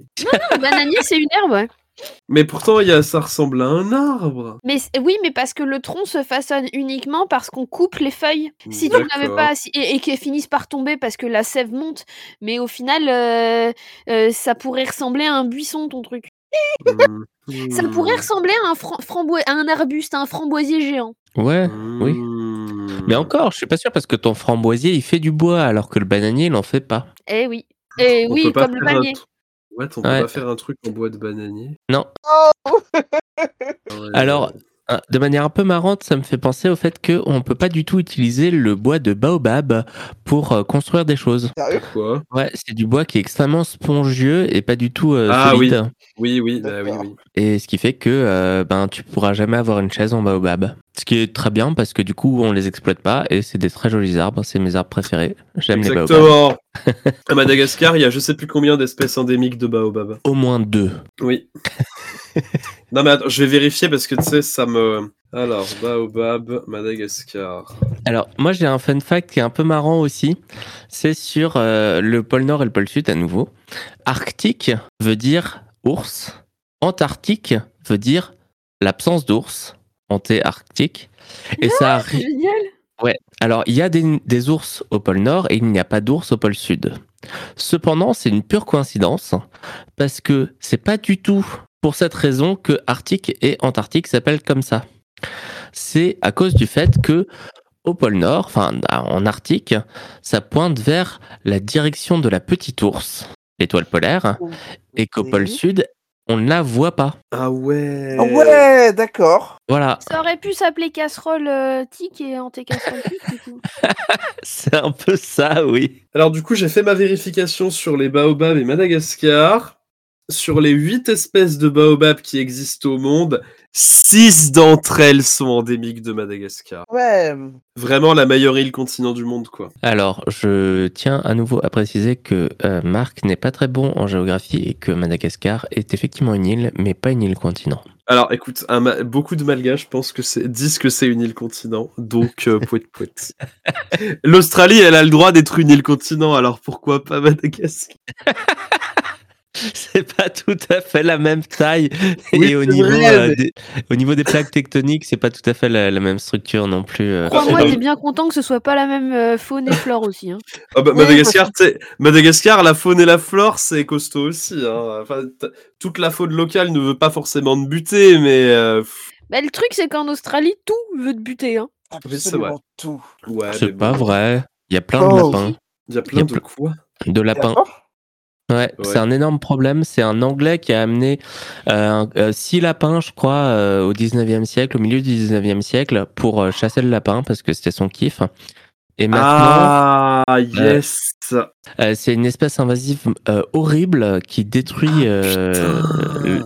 Speaker 3: Le bananier, c'est une herbe, ouais.
Speaker 4: Mais pourtant, il y a... ça ressemble à un arbre.
Speaker 3: Mais oui, mais parce que le tronc se façonne uniquement parce qu'on coupe les feuilles. Si tu n'avais pas si- et, et qu'elles finissent par tomber parce que la sève monte, mais au final, euh, euh, ça pourrait ressembler à un buisson ton truc. Ça pourrait ressembler à un, à arbuste, à un framboisier géant.
Speaker 1: Ouais. oui.
Speaker 4: Mhm.
Speaker 1: Mais encore, je suis pas sûr parce que ton framboisier il fait du bois alors que le bananier il en fait pas.
Speaker 3: Eh oui.
Speaker 4: On
Speaker 3: oui, comme le
Speaker 4: un tr- Ouais, on peut
Speaker 1: Ouais.
Speaker 4: pas faire un truc en bois de bananier.
Speaker 1: Non.
Speaker 4: Ouais.
Speaker 1: Alors, De manière un peu marrante, ça me fait penser au fait qu'on ne peut pas du tout utiliser le bois de baobab pour euh, construire des choses.
Speaker 2: Sérieux?
Speaker 4: Quoi
Speaker 1: Ouais, c'est du bois qui est extrêmement spongieux et pas du tout euh,
Speaker 4: Ah
Speaker 1: solide.
Speaker 4: Oui, oui, bah oui,
Speaker 2: D'accord.
Speaker 4: oui.
Speaker 1: Et ce qui fait que euh, ben tu pourras jamais avoir une chaise en baobab. Ce qui est très bien parce que du coup on les exploite pas et c'est des très jolis arbres, c'est mes arbres préférés. J'aime les baobabs.
Speaker 4: Exactement. à Madagascar, il y a je sais plus combien d'espèces endémiques de baobab.
Speaker 1: Au moins deux.
Speaker 4: Oui. non mais attends, je vais vérifier parce que tu sais, ça me. Alors, baobab, Madagascar.
Speaker 1: Alors moi j'ai un fun fact qui est un peu marrant aussi. C'est sur euh, le pôle Nord et le pôle Sud à nouveau. Arctique veut dire ours. Antarctique veut dire l'absence d'ours. Antarctique. Et ça arrive.
Speaker 3: Génial.
Speaker 1: Ouais, alors il y a des, des ours au pôle Nord et il n'y a pas d'ours au pôle Sud. Cependant, c'est une pure coïncidence parce que c'est pas du tout pour cette raison que Arctique et Antarctique s'appellent comme ça. C'est à cause du fait que au pôle Nord, enfin en Arctique, ça pointe vers la direction de la petite ours, l'étoile polaire, et qu'au pôle. Sud, on ne la voit pas.
Speaker 4: Ah ouais.
Speaker 2: Ah ouais, d'accord.
Speaker 1: Voilà,
Speaker 3: Ça aurait pu s'appeler casserole euh, tic et anté-casserole tic, du coup.
Speaker 1: c'est un peu ça, oui.
Speaker 4: Alors du coup, j'ai fait ma vérification sur les baobabs et Madagascar. Sur les 8 espèces de baobabs qui existent au monde, 6 d'entre elles sont endémiques de Madagascar.
Speaker 2: Ouais.
Speaker 4: Vraiment la meilleure île continent du monde, quoi.
Speaker 1: Alors, je tiens à nouveau à préciser que euh, Marc n'est pas très bon en géographie et que Madagascar est effectivement une île, mais pas une île continent.
Speaker 4: Alors, écoute, un ma- beaucoup de Malgaches pensent que c'est disent que c'est une île continent, donc euh, poète. L'Australie, elle a le droit d'être une île continent, alors pourquoi pas Madagascar?
Speaker 1: C'est pas tout à fait la même taille.
Speaker 4: Oui,
Speaker 1: et au niveau,
Speaker 4: vrai,
Speaker 1: euh, des, au niveau des plaques tectoniques, c'est pas tout à fait la, la même structure non plus. euh.
Speaker 3: Crois-moi, t'es bien content que ce soit pas la même euh, faune et flore aussi. Hein.
Speaker 4: Ah bah, Madagascar, Madagascar, la faune et la flore, c'est costaud aussi. Hein. Enfin, toute la faune locale ne veut pas forcément te buter, mais euh,
Speaker 3: Bah, le truc, c'est qu'en Australie, tout veut te buter. Hein.
Speaker 2: Absolument tout.
Speaker 4: ouais.
Speaker 1: C'est pas
Speaker 4: bon,
Speaker 1: vrai. Il y a plein de lapins.
Speaker 4: Il y a
Speaker 1: y
Speaker 4: plein
Speaker 1: a
Speaker 4: de quoi?
Speaker 1: De lapins. Ouais,
Speaker 4: Ouais.
Speaker 1: c'est un énorme problème. C'est un Anglais qui a amené euh, un- euh, six lapins, je crois, euh, au 19e siècle, au milieu du 19e siècle, pour euh, chasser le lapin parce que c'était son kiff. Et maintenant,
Speaker 4: Ah, yes
Speaker 1: euh, c'est une espèce invasive euh, horrible qui détruit
Speaker 4: Ah,
Speaker 1: euh,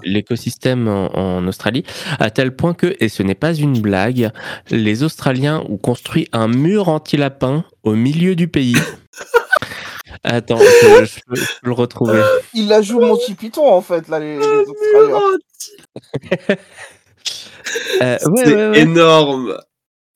Speaker 1: l'écosystème en, en Australie, à tel point que, et ce n'est pas une blague, les Australiens ont construit un mur anti-lapin au milieu du pays. Attends, je, je peux, je peux le retrouver.
Speaker 2: Il la joue Monty Python en fait, là, les, les Australiens.
Speaker 1: Euh, ouais,
Speaker 4: C'est
Speaker 1: ouais, ouais.
Speaker 4: énorme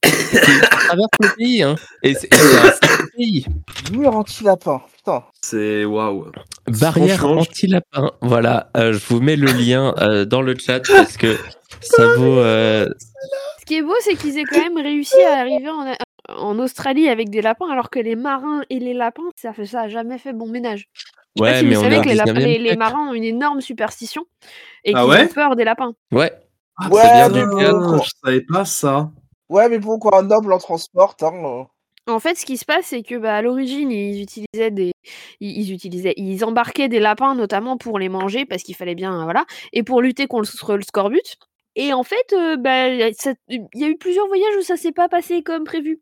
Speaker 1: Ça traverse le pays, hein. Et c'est et c'est un pays.
Speaker 2: Mur anti-lapin, putain.
Speaker 4: C'est waouh
Speaker 1: Barrière anti-lapin. Voilà, euh, je vous mets le lien euh, dans le chat parce que ça vaut. euh,
Speaker 3: Ce qui est beau, c'est qu'ils aient quand même réussi à arriver en, en Australie avec des lapins, alors que les marins et les lapins, ça, fait, ça a jamais fait bon ménage. Je sais pas
Speaker 1: Ouais,
Speaker 3: si
Speaker 1: mais
Speaker 3: vous savez que les, lap-
Speaker 1: 19e
Speaker 3: les- les
Speaker 1: siècle.
Speaker 3: marins ont une énorme superstition et
Speaker 4: Ah
Speaker 3: qu'ils
Speaker 4: ouais?
Speaker 3: ont peur des lapins.
Speaker 1: Ouais,
Speaker 2: Ouais, mais
Speaker 1: du
Speaker 2: bon,
Speaker 1: théâtre.
Speaker 2: quoi.
Speaker 4: Je savais pas ça.
Speaker 2: Ouais, mais bon, quand un noble en transporte, hein. euh,
Speaker 3: En fait, ce qui se passe, c'est que bah, à l'origine, ils utilisaient des, ils, ils utilisaient, ils embarquaient des lapins notamment pour les manger parce qu'il fallait bien, voilà, et pour lutter contre le scorbut. Et en fait, euh, bah, il y a eu plusieurs voyages où ça s'est pas passé comme prévu.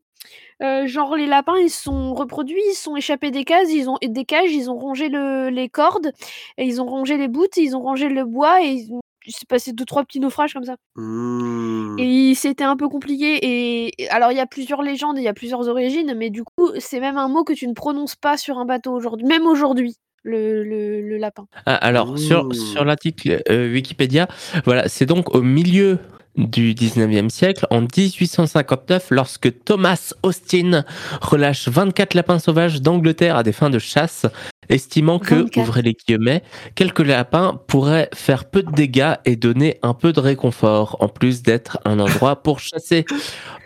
Speaker 3: Euh, genre les lapins, ils se sont reproduits, ils se sont échappés des cases, ils ont des cages, ils ont rongé le- les cordes, et ils ont rongé les bouts, ils ont rongé le bois, et il s'est passé deux trois petits naufrages comme ça.
Speaker 4: Hmm.
Speaker 3: Et c'était un peu compliqué. Et alors, il y a plusieurs légendes, il y a plusieurs origines, mais du coup, c'est même un mot que tu ne prononces pas sur un bateau aujourd'hui, même aujourd'hui, le, le, le lapin.
Speaker 1: Ah, alors, sur, sur l'article euh, Wikipédia, voilà, c'est donc au milieu du 19e siècle, en 1859, lorsque Thomas Austin relâche 24 lapins sauvages d'Angleterre à des fins de chasse, estimant que,
Speaker 3: 24.
Speaker 1: ouvrez les guillemets, quelques lapins pourraient faire peu de dégâts et donner un peu de réconfort, en plus d'être un endroit pour chasser.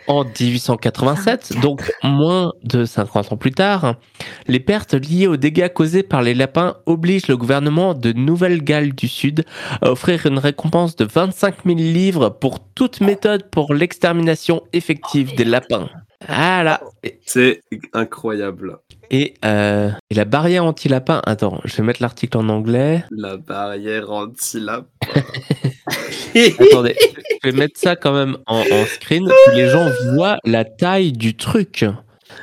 Speaker 1: En 1887, donc moins de 50 ans plus tard, les pertes liées aux dégâts causés par les lapins obligent le gouvernement de Nouvelle-Galles du Sud à offrir une récompense de 25 000 livres pour toute méthode pour l'extermination effective des lapins. Voilà.
Speaker 4: C'est incroyable.
Speaker 1: et, euh, et la barrière anti-lapin. Attends, je vais mettre l'article en anglais.
Speaker 4: La barrière anti-lapin.
Speaker 1: Attendez, je vais mettre ça quand même en, en screen pour que les gens voient la taille du truc.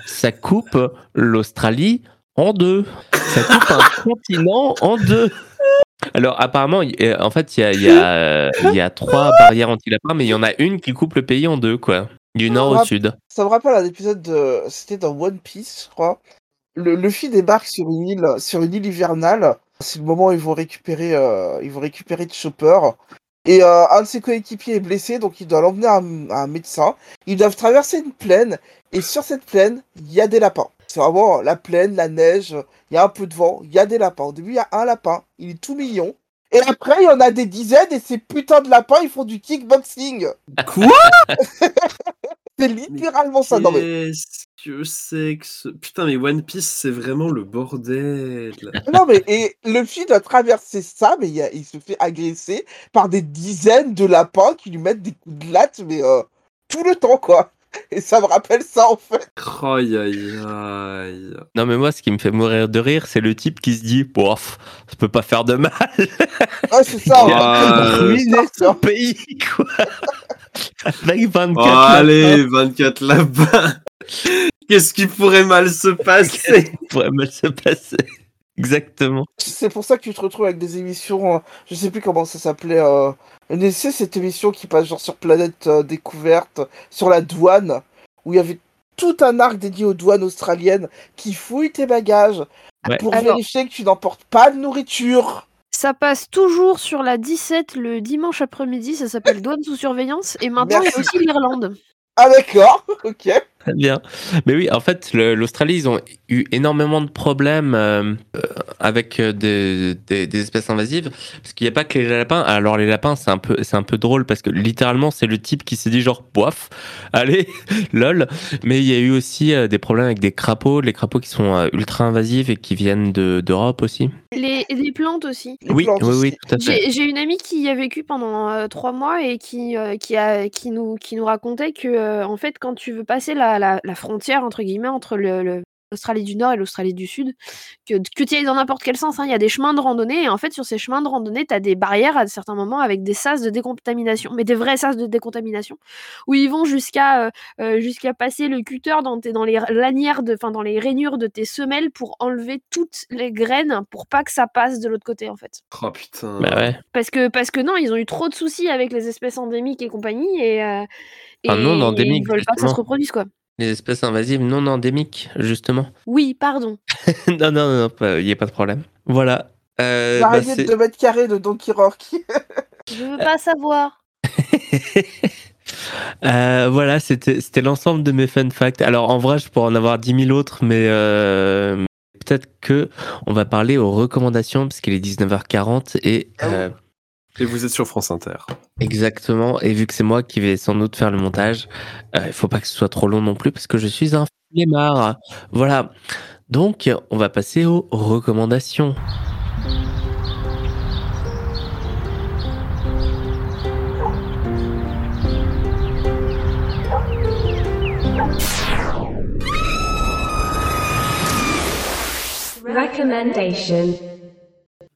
Speaker 1: Ça coupe l'Australie en deux. Ça coupe un continent en deux. Alors apparemment, euh, en fait, il y a, il y, a, il y a trois barrières anti-lapins, mais il y en a une qui coupe le pays en deux, quoi. Du nord au sud.
Speaker 2: Ça me rappelle un épisode de. C'était dans One Piece, je crois. Le Luffy débarque sur une île, sur une île hivernale. C'est le moment où ils vont récupérer, euh, ils vont récupérer Chopper. Et euh, un de ses coéquipiers est blessé, donc il doit l'emmener à, un- à un médecin. Ils doivent traverser une plaine, et sur cette plaine, il y a des lapins. C'est vraiment la plaine, la neige, il y a un peu de vent, il y a des lapins. Au début, il y a un lapin, il est tout mignon. Et après, il y en a des dizaines, et ces putains de lapins, ils font du kickboxing.
Speaker 4: Quoi?
Speaker 2: C'est littéralement ça. Non, mais
Speaker 4: que c'est que ce... Putain, mais One Piece, c'est vraiment le bordel.
Speaker 2: Non, mais et le film doit traverser ça, mais il, a- se fait agresser par des dizaines de lapins qui lui mettent des coups de latte, mais euh, tout le temps, quoi. Et ça me rappelle ça, en fait.
Speaker 4: Aïe, aïe, aïe.
Speaker 1: Non, mais moi, ce qui me fait mourir de rire, c'est le type qui se dit Bof, ça peut pas faire de mal.
Speaker 2: Ouais, c'est ça.
Speaker 1: A ruiné
Speaker 2: ça.
Speaker 1: son pays, quoi. Avec 24
Speaker 4: Oh,
Speaker 1: lapins.
Speaker 4: allez, 24 lapins. Qu'est-ce qui pourrait mal se passer
Speaker 1: Ça pourrait mal se passer. Exactement.
Speaker 2: C'est pour ça que tu te retrouves avec des émissions, euh, je sais plus comment ça s'appelait. Euh, c'est cette émission qui passe genre sur Planète euh, Découverte, sur la douane, où il y avait tout un arc dédié aux douanes australiennes qui fouillent tes bagages
Speaker 1: Ouais.
Speaker 2: pour
Speaker 3: Alors-
Speaker 2: vérifier que tu n'emportes pas de nourriture.
Speaker 3: Ça passe toujours sur la 17 le dimanche après-midi, ça s'appelle Douane sous surveillance. Et maintenant, il y a aussi l'Irlande.
Speaker 2: Ah d'accord, ok.
Speaker 1: Bien. Mais oui, en fait, l'Australie, ils ont eu énormément de problèmes euh, euh, avec euh, des, espèces invasives, parce qu'il n'y a pas que les lapins. Alors les lapins, c'est un peu, un peu drôle parce que littéralement, c'est le type qui s'est dit genre, bof, allez, lol. Mais il y a eu aussi des problèmes avec des crapauds, les crapauds qui sont ultra invasifs et qui viennent de- d'Europe aussi.
Speaker 3: Les, les plantes aussi.
Speaker 2: Les
Speaker 1: oui,
Speaker 2: plantes
Speaker 1: oui,
Speaker 2: aussi.
Speaker 1: oui, tout à fait.
Speaker 3: J'ai une amie qui y a vécu pendant euh, trois mois et qui, euh, qui, a, qui, nous, qui nous racontait que, euh, en fait, quand tu veux passer la, la, la frontière, entre guillemets, entre le- le- l'Australie du Nord et l'Australie du Sud, que, que tu ailles dans n'importe quel sens, hein, il y a des chemins de randonnée et en fait, sur ces chemins de randonnée, tu as des barrières à certains moments avec des sas de décontamination, mais des vrais sas de décontamination, où ils vont jusqu'à euh, euh, jusqu'à passer le cutter dans, tes, dans les lanières, de, enfin, dans les rainures de tes semelles pour enlever toutes les graines pour pas que ça passe de l'autre côté, en fait.
Speaker 4: Oh putain.
Speaker 1: Bah ouais.
Speaker 3: Parce que, parce que non, ils ont eu trop de soucis avec les espèces endémiques et compagnie, et, euh,
Speaker 1: Enfin, non
Speaker 3: et ils veulent pas que ça se reproduise, quoi.
Speaker 1: Les espèces invasives non endémiques, justement.
Speaker 3: Oui, pardon.
Speaker 1: non, non, non, il n'y a pas de problème. Voilà. Euh, bah,
Speaker 2: de
Speaker 1: c'est-
Speaker 2: 2 mètres carrés de Donkey Rock.
Speaker 3: Je veux pas savoir.
Speaker 1: Euh, voilà, c'était c'était l'ensemble de mes fun facts. Alors en vrai, je pourrais en avoir 10 000 autres, mais euh, peut-être que on va parler aux recommandations parce qu'il est 19h40 et
Speaker 2: Ah oui.
Speaker 1: euh,
Speaker 4: Et vous êtes sur France Inter.
Speaker 1: exactement. Et vu que c'est moi qui vais sans doute faire le montage, euh, il faut pas que ce soit trop long non plus parce que je suis un flemmard. Voilà. Donc, on va passer aux recommandations.
Speaker 5: Recommendation.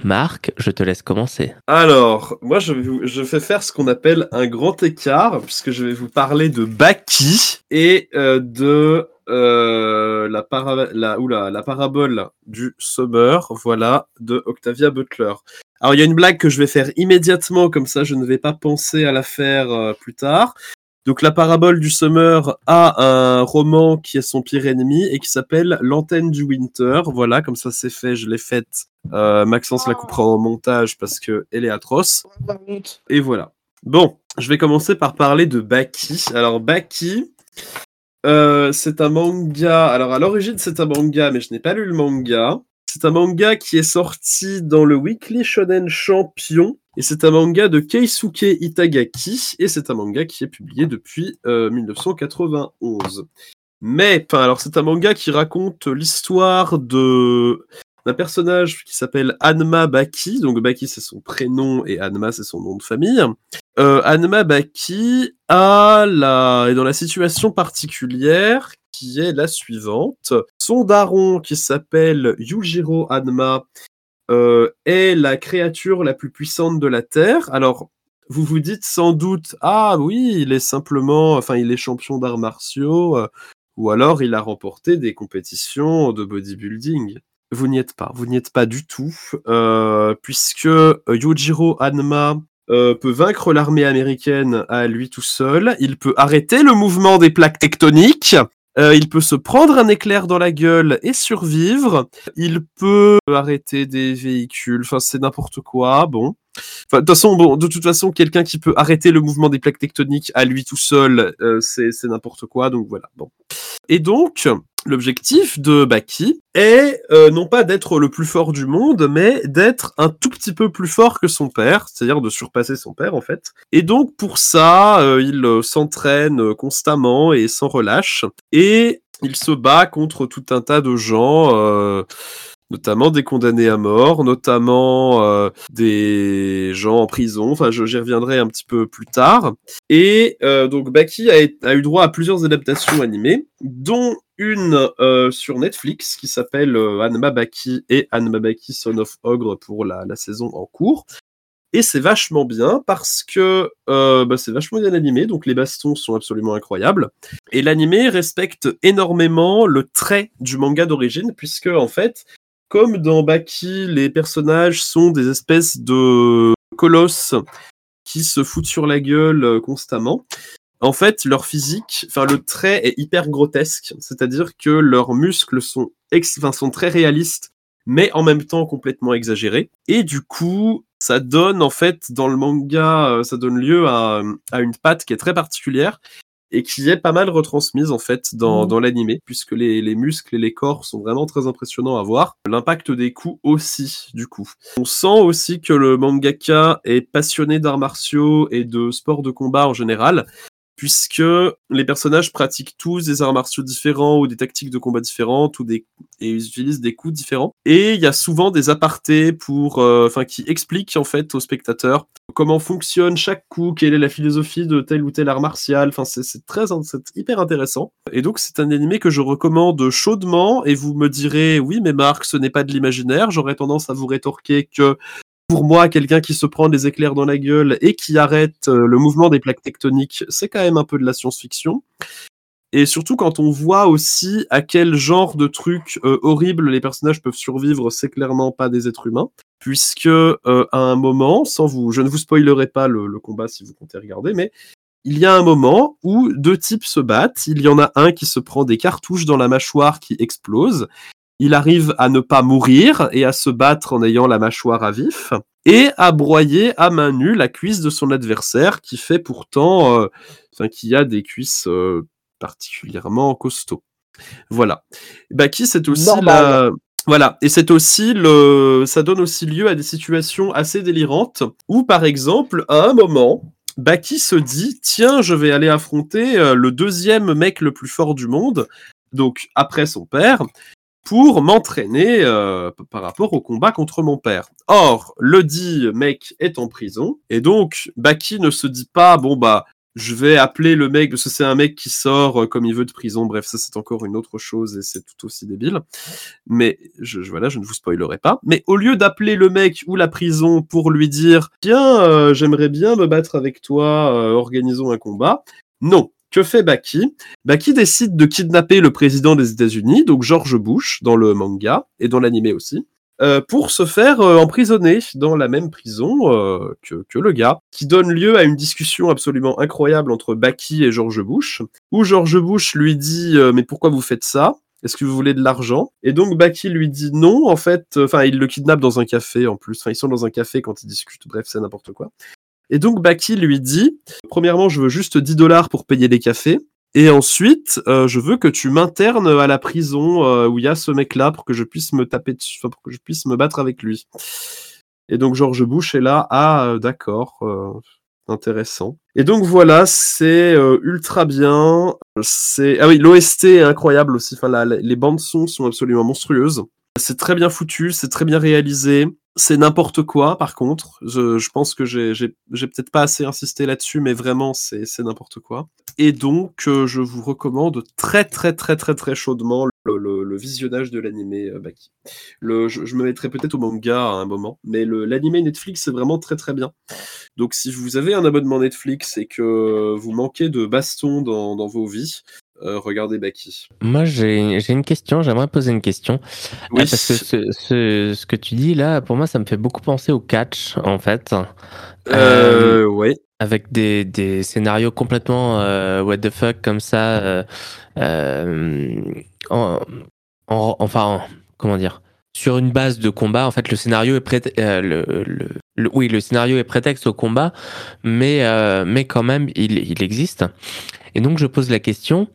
Speaker 1: Marc, je te laisse commencer.
Speaker 4: Alors, moi, je, je fais faire ce qu'on appelle un grand écart, puisque je vais vous parler de Baki et euh, de euh, la, la, oula, la parabole du Summer, voilà, de Octavia Butler. Alors, il y a une blague que je vais faire immédiatement, comme ça, je ne vais pas penser à la faire euh, plus tard. Donc, la parabole du Summer a un roman qui est son pire ennemi et qui s'appelle L'antenne du Winter. Voilà, comme ça, c'est fait, je l'ai faite. Euh, Maxence la coupera en montage parce que elle est atroce. Et voilà. Bon, je vais commencer par parler de Baki. Alors Baki, euh, c'est un manga. Alors à l'origine c'est un manga, mais je n'ai pas lu le manga. C'est un manga qui est sorti dans le Weekly Shonen Champion. Et c'est un manga de Keisuke Itagaki. Et c'est un manga qui est publié depuis euh, 1991. Mais, enfin, alors c'est un manga qui raconte l'histoire de d'un personnage qui s'appelle Anma Baki. Donc Baki c'est son prénom et Anma c'est son nom de famille. Euh, Anma Baki est dans la situation particulière qui est la suivante. Son daron qui s'appelle Yujiro Anma euh, est la créature la plus puissante de la Terre. Alors vous vous dites sans doute ah oui il est simplement enfin il est champion d'arts martiaux euh, ou alors il a remporté des compétitions de bodybuilding. Vous n'y êtes pas, vous n'y êtes pas du tout, euh, puisque euh, Yujiro Hanma euh, peut vaincre l'armée américaine à lui tout seul, il peut arrêter le mouvement des plaques tectoniques, euh, il peut se prendre un éclair dans la gueule et survivre, il peut arrêter des véhicules, enfin c'est n'importe quoi, bon. Enfin, de toute façon, bon, de toute façon, quelqu'un qui peut arrêter le mouvement des plaques tectoniques à lui tout seul, euh, c'est c'est n'importe quoi, donc voilà, bon. Et donc, l'objectif de Baki est euh, non pas d'être le plus fort du monde, mais d'être un tout petit peu plus fort que son père, c'est-à-dire de surpasser son père en fait. Et donc pour ça, euh, il euh, s'entraîne constamment et sans relâche, et il se bat contre tout un tas de gens. euh, notamment des condamnés à mort, notamment euh, des gens en prison. Enfin, j'y reviendrai un petit peu plus tard. Et euh, donc Baki a, eu droit à plusieurs adaptations animées, dont une euh, sur Netflix qui s'appelle Hanma Baki et Hanma Baki Son of Ogre pour la, saison en cours. Et c'est vachement bien parce que bah, c'est vachement bien animé, donc les bastons sont absolument incroyables. Et l'animé respecte énormément le trait du manga d'origine, puisque en fait, comme dans Baki, les personnages sont des espèces de colosses qui se foutent sur la gueule euh, constamment. En fait, leur physique, enfin le trait est hyper grotesque, c'est-à-dire que leurs muscles sont, très réalistes, mais en même temps complètement exagéré. Et du coup, ça donne en fait dans le manga, euh, ça donne lieu à, à une patte qui est très particulière et qui est pas mal retransmise en fait dans,
Speaker 2: Mhm.
Speaker 4: dans l'animé, puisque les, les muscles et les corps sont vraiment très impressionnants à voir. L'impact des coups aussi, du coup. On sent aussi que le mangaka est passionné d'arts martiaux et de sports de combat en général, puisque les personnages pratiquent tous des arts martiaux différents ou des tactiques de combat différentes ou des et ils utilisent des coups différents. Et il y a souvent des apartés pour, euh, qui expliquent en fait aux spectateurs comment fonctionne chaque coup, quelle est la philosophie de tel ou tel art martial. Enfin, c'est c'est très, c'est hyper intéressant. Et donc, c'est un animé que je recommande chaudement. Et vous me direz, oui, mais Marc, ce n'est pas de l'imaginaire. J'aurais tendance à vous rétorquer que pour moi, quelqu'un qui se prend des éclairs dans la gueule et qui arrête euh, le mouvement des plaques tectoniques, c'est quand même un peu de la science-fiction. Et surtout quand on voit aussi à quel genre de trucs euh, horribles les personnages peuvent survivre, c'est clairement pas des êtres humains. Puisque euh, à un moment, sans vous, je ne vous spoilerai pas le, le combat si vous comptez regarder, mais il y a un moment où deux types se battent. Il y en a un qui se prend des cartouches dans la mâchoire qui explose. Il arrive à ne pas mourir et à se battre en ayant la mâchoire à vif et à broyer à main nue la cuisse de son adversaire qui fait pourtant, euh, enfin qui a des cuisses euh, particulièrement costauds. Voilà. Baki, c'est aussi
Speaker 2: Normal.
Speaker 4: la, voilà, et c'est aussi le, ça donne aussi lieu à des situations assez délirantes où, par exemple, à un moment, Baki se dit tiens, je vais aller affronter euh, le deuxième mec le plus fort du monde, donc après son père, pour m'entraîner euh, par rapport au combat contre mon père. Or, le dit mec est en prison, et donc Baki ne se dit pas bon bah je vais appeler le mec parce que c'est un mec qui sort euh, comme il veut de prison. Bref, ça c'est encore une autre chose et c'est tout aussi débile. Mais je- voilà, je ne vous spoilerai pas. Mais au lieu d'appeler le mec ou la prison pour lui dire tiens, euh, j'aimerais bien me battre avec toi, euh, organisons un combat. Non. Que fait Baki? Baki décide de kidnapper le président des États-Unis, donc George Bush, dans le manga et dans l'animé aussi, euh, pour se faire euh, emprisonner dans la même prison euh, que, le gars, qui donne lieu à une discussion absolument incroyable entre Baki et George Bush, où George Bush lui dit mais pourquoi vous faites ça? Est-ce que vous voulez de l'argent? Et donc Baki lui dit non, en fait, enfin il le kidnappe dans un café en plus, enfin ils sont dans un café quand ils discutent, bref c'est n'importe quoi. Et donc Baki lui dit, premièrement je veux juste 10 dollars pour payer les cafés, et ensuite euh, je veux que tu m'internes à la prison euh, où il y a ce mec-là pour que je puisse me taper dessus, pour que je puisse me battre avec lui. Et donc George Bush est là, ah euh, d'accord, intéressant. Et donc voilà, c'est ultra bien. C'est ah oui, l'OST est incroyable aussi. Les bandes son sont absolument monstrueuses. C'est très bien foutu, c'est très bien réalisé. C'est n'importe quoi, par contre. Je, pense que j'ai peut-être pas assez insisté là-dessus, mais vraiment, c'est n'importe quoi. Et donc, euh, je vous recommande très, très, très, très, très chaudement le, visionnage de l'animé euh, Baki. Je, me mettrai peut-être au manga à un moment, mais l'animé Netflix, c'est vraiment très, très bien. Donc, si vous avez un abonnement Netflix et que vous manquez de baston dans vos vies, euh, regardez Baki.
Speaker 1: Moi, j'ai une question, j'aimerais poser une question.
Speaker 4: Oui,
Speaker 1: Euh, parce que ce, ce, ce que tu dis là, pour moi, ça me fait beaucoup penser au catch, en fait.
Speaker 4: euh, ouais.
Speaker 1: avec des, des scénarios complètement euh, what the fuck comme ça. euh, euh, en- en- enfin, en- comment dire Sur une base de combat, en fait, le scénario est prét- euh, le, le- le- oui, le scénario est prétexte au combat, mais, euh, mais quand même, il, il existe. Et donc, je pose la question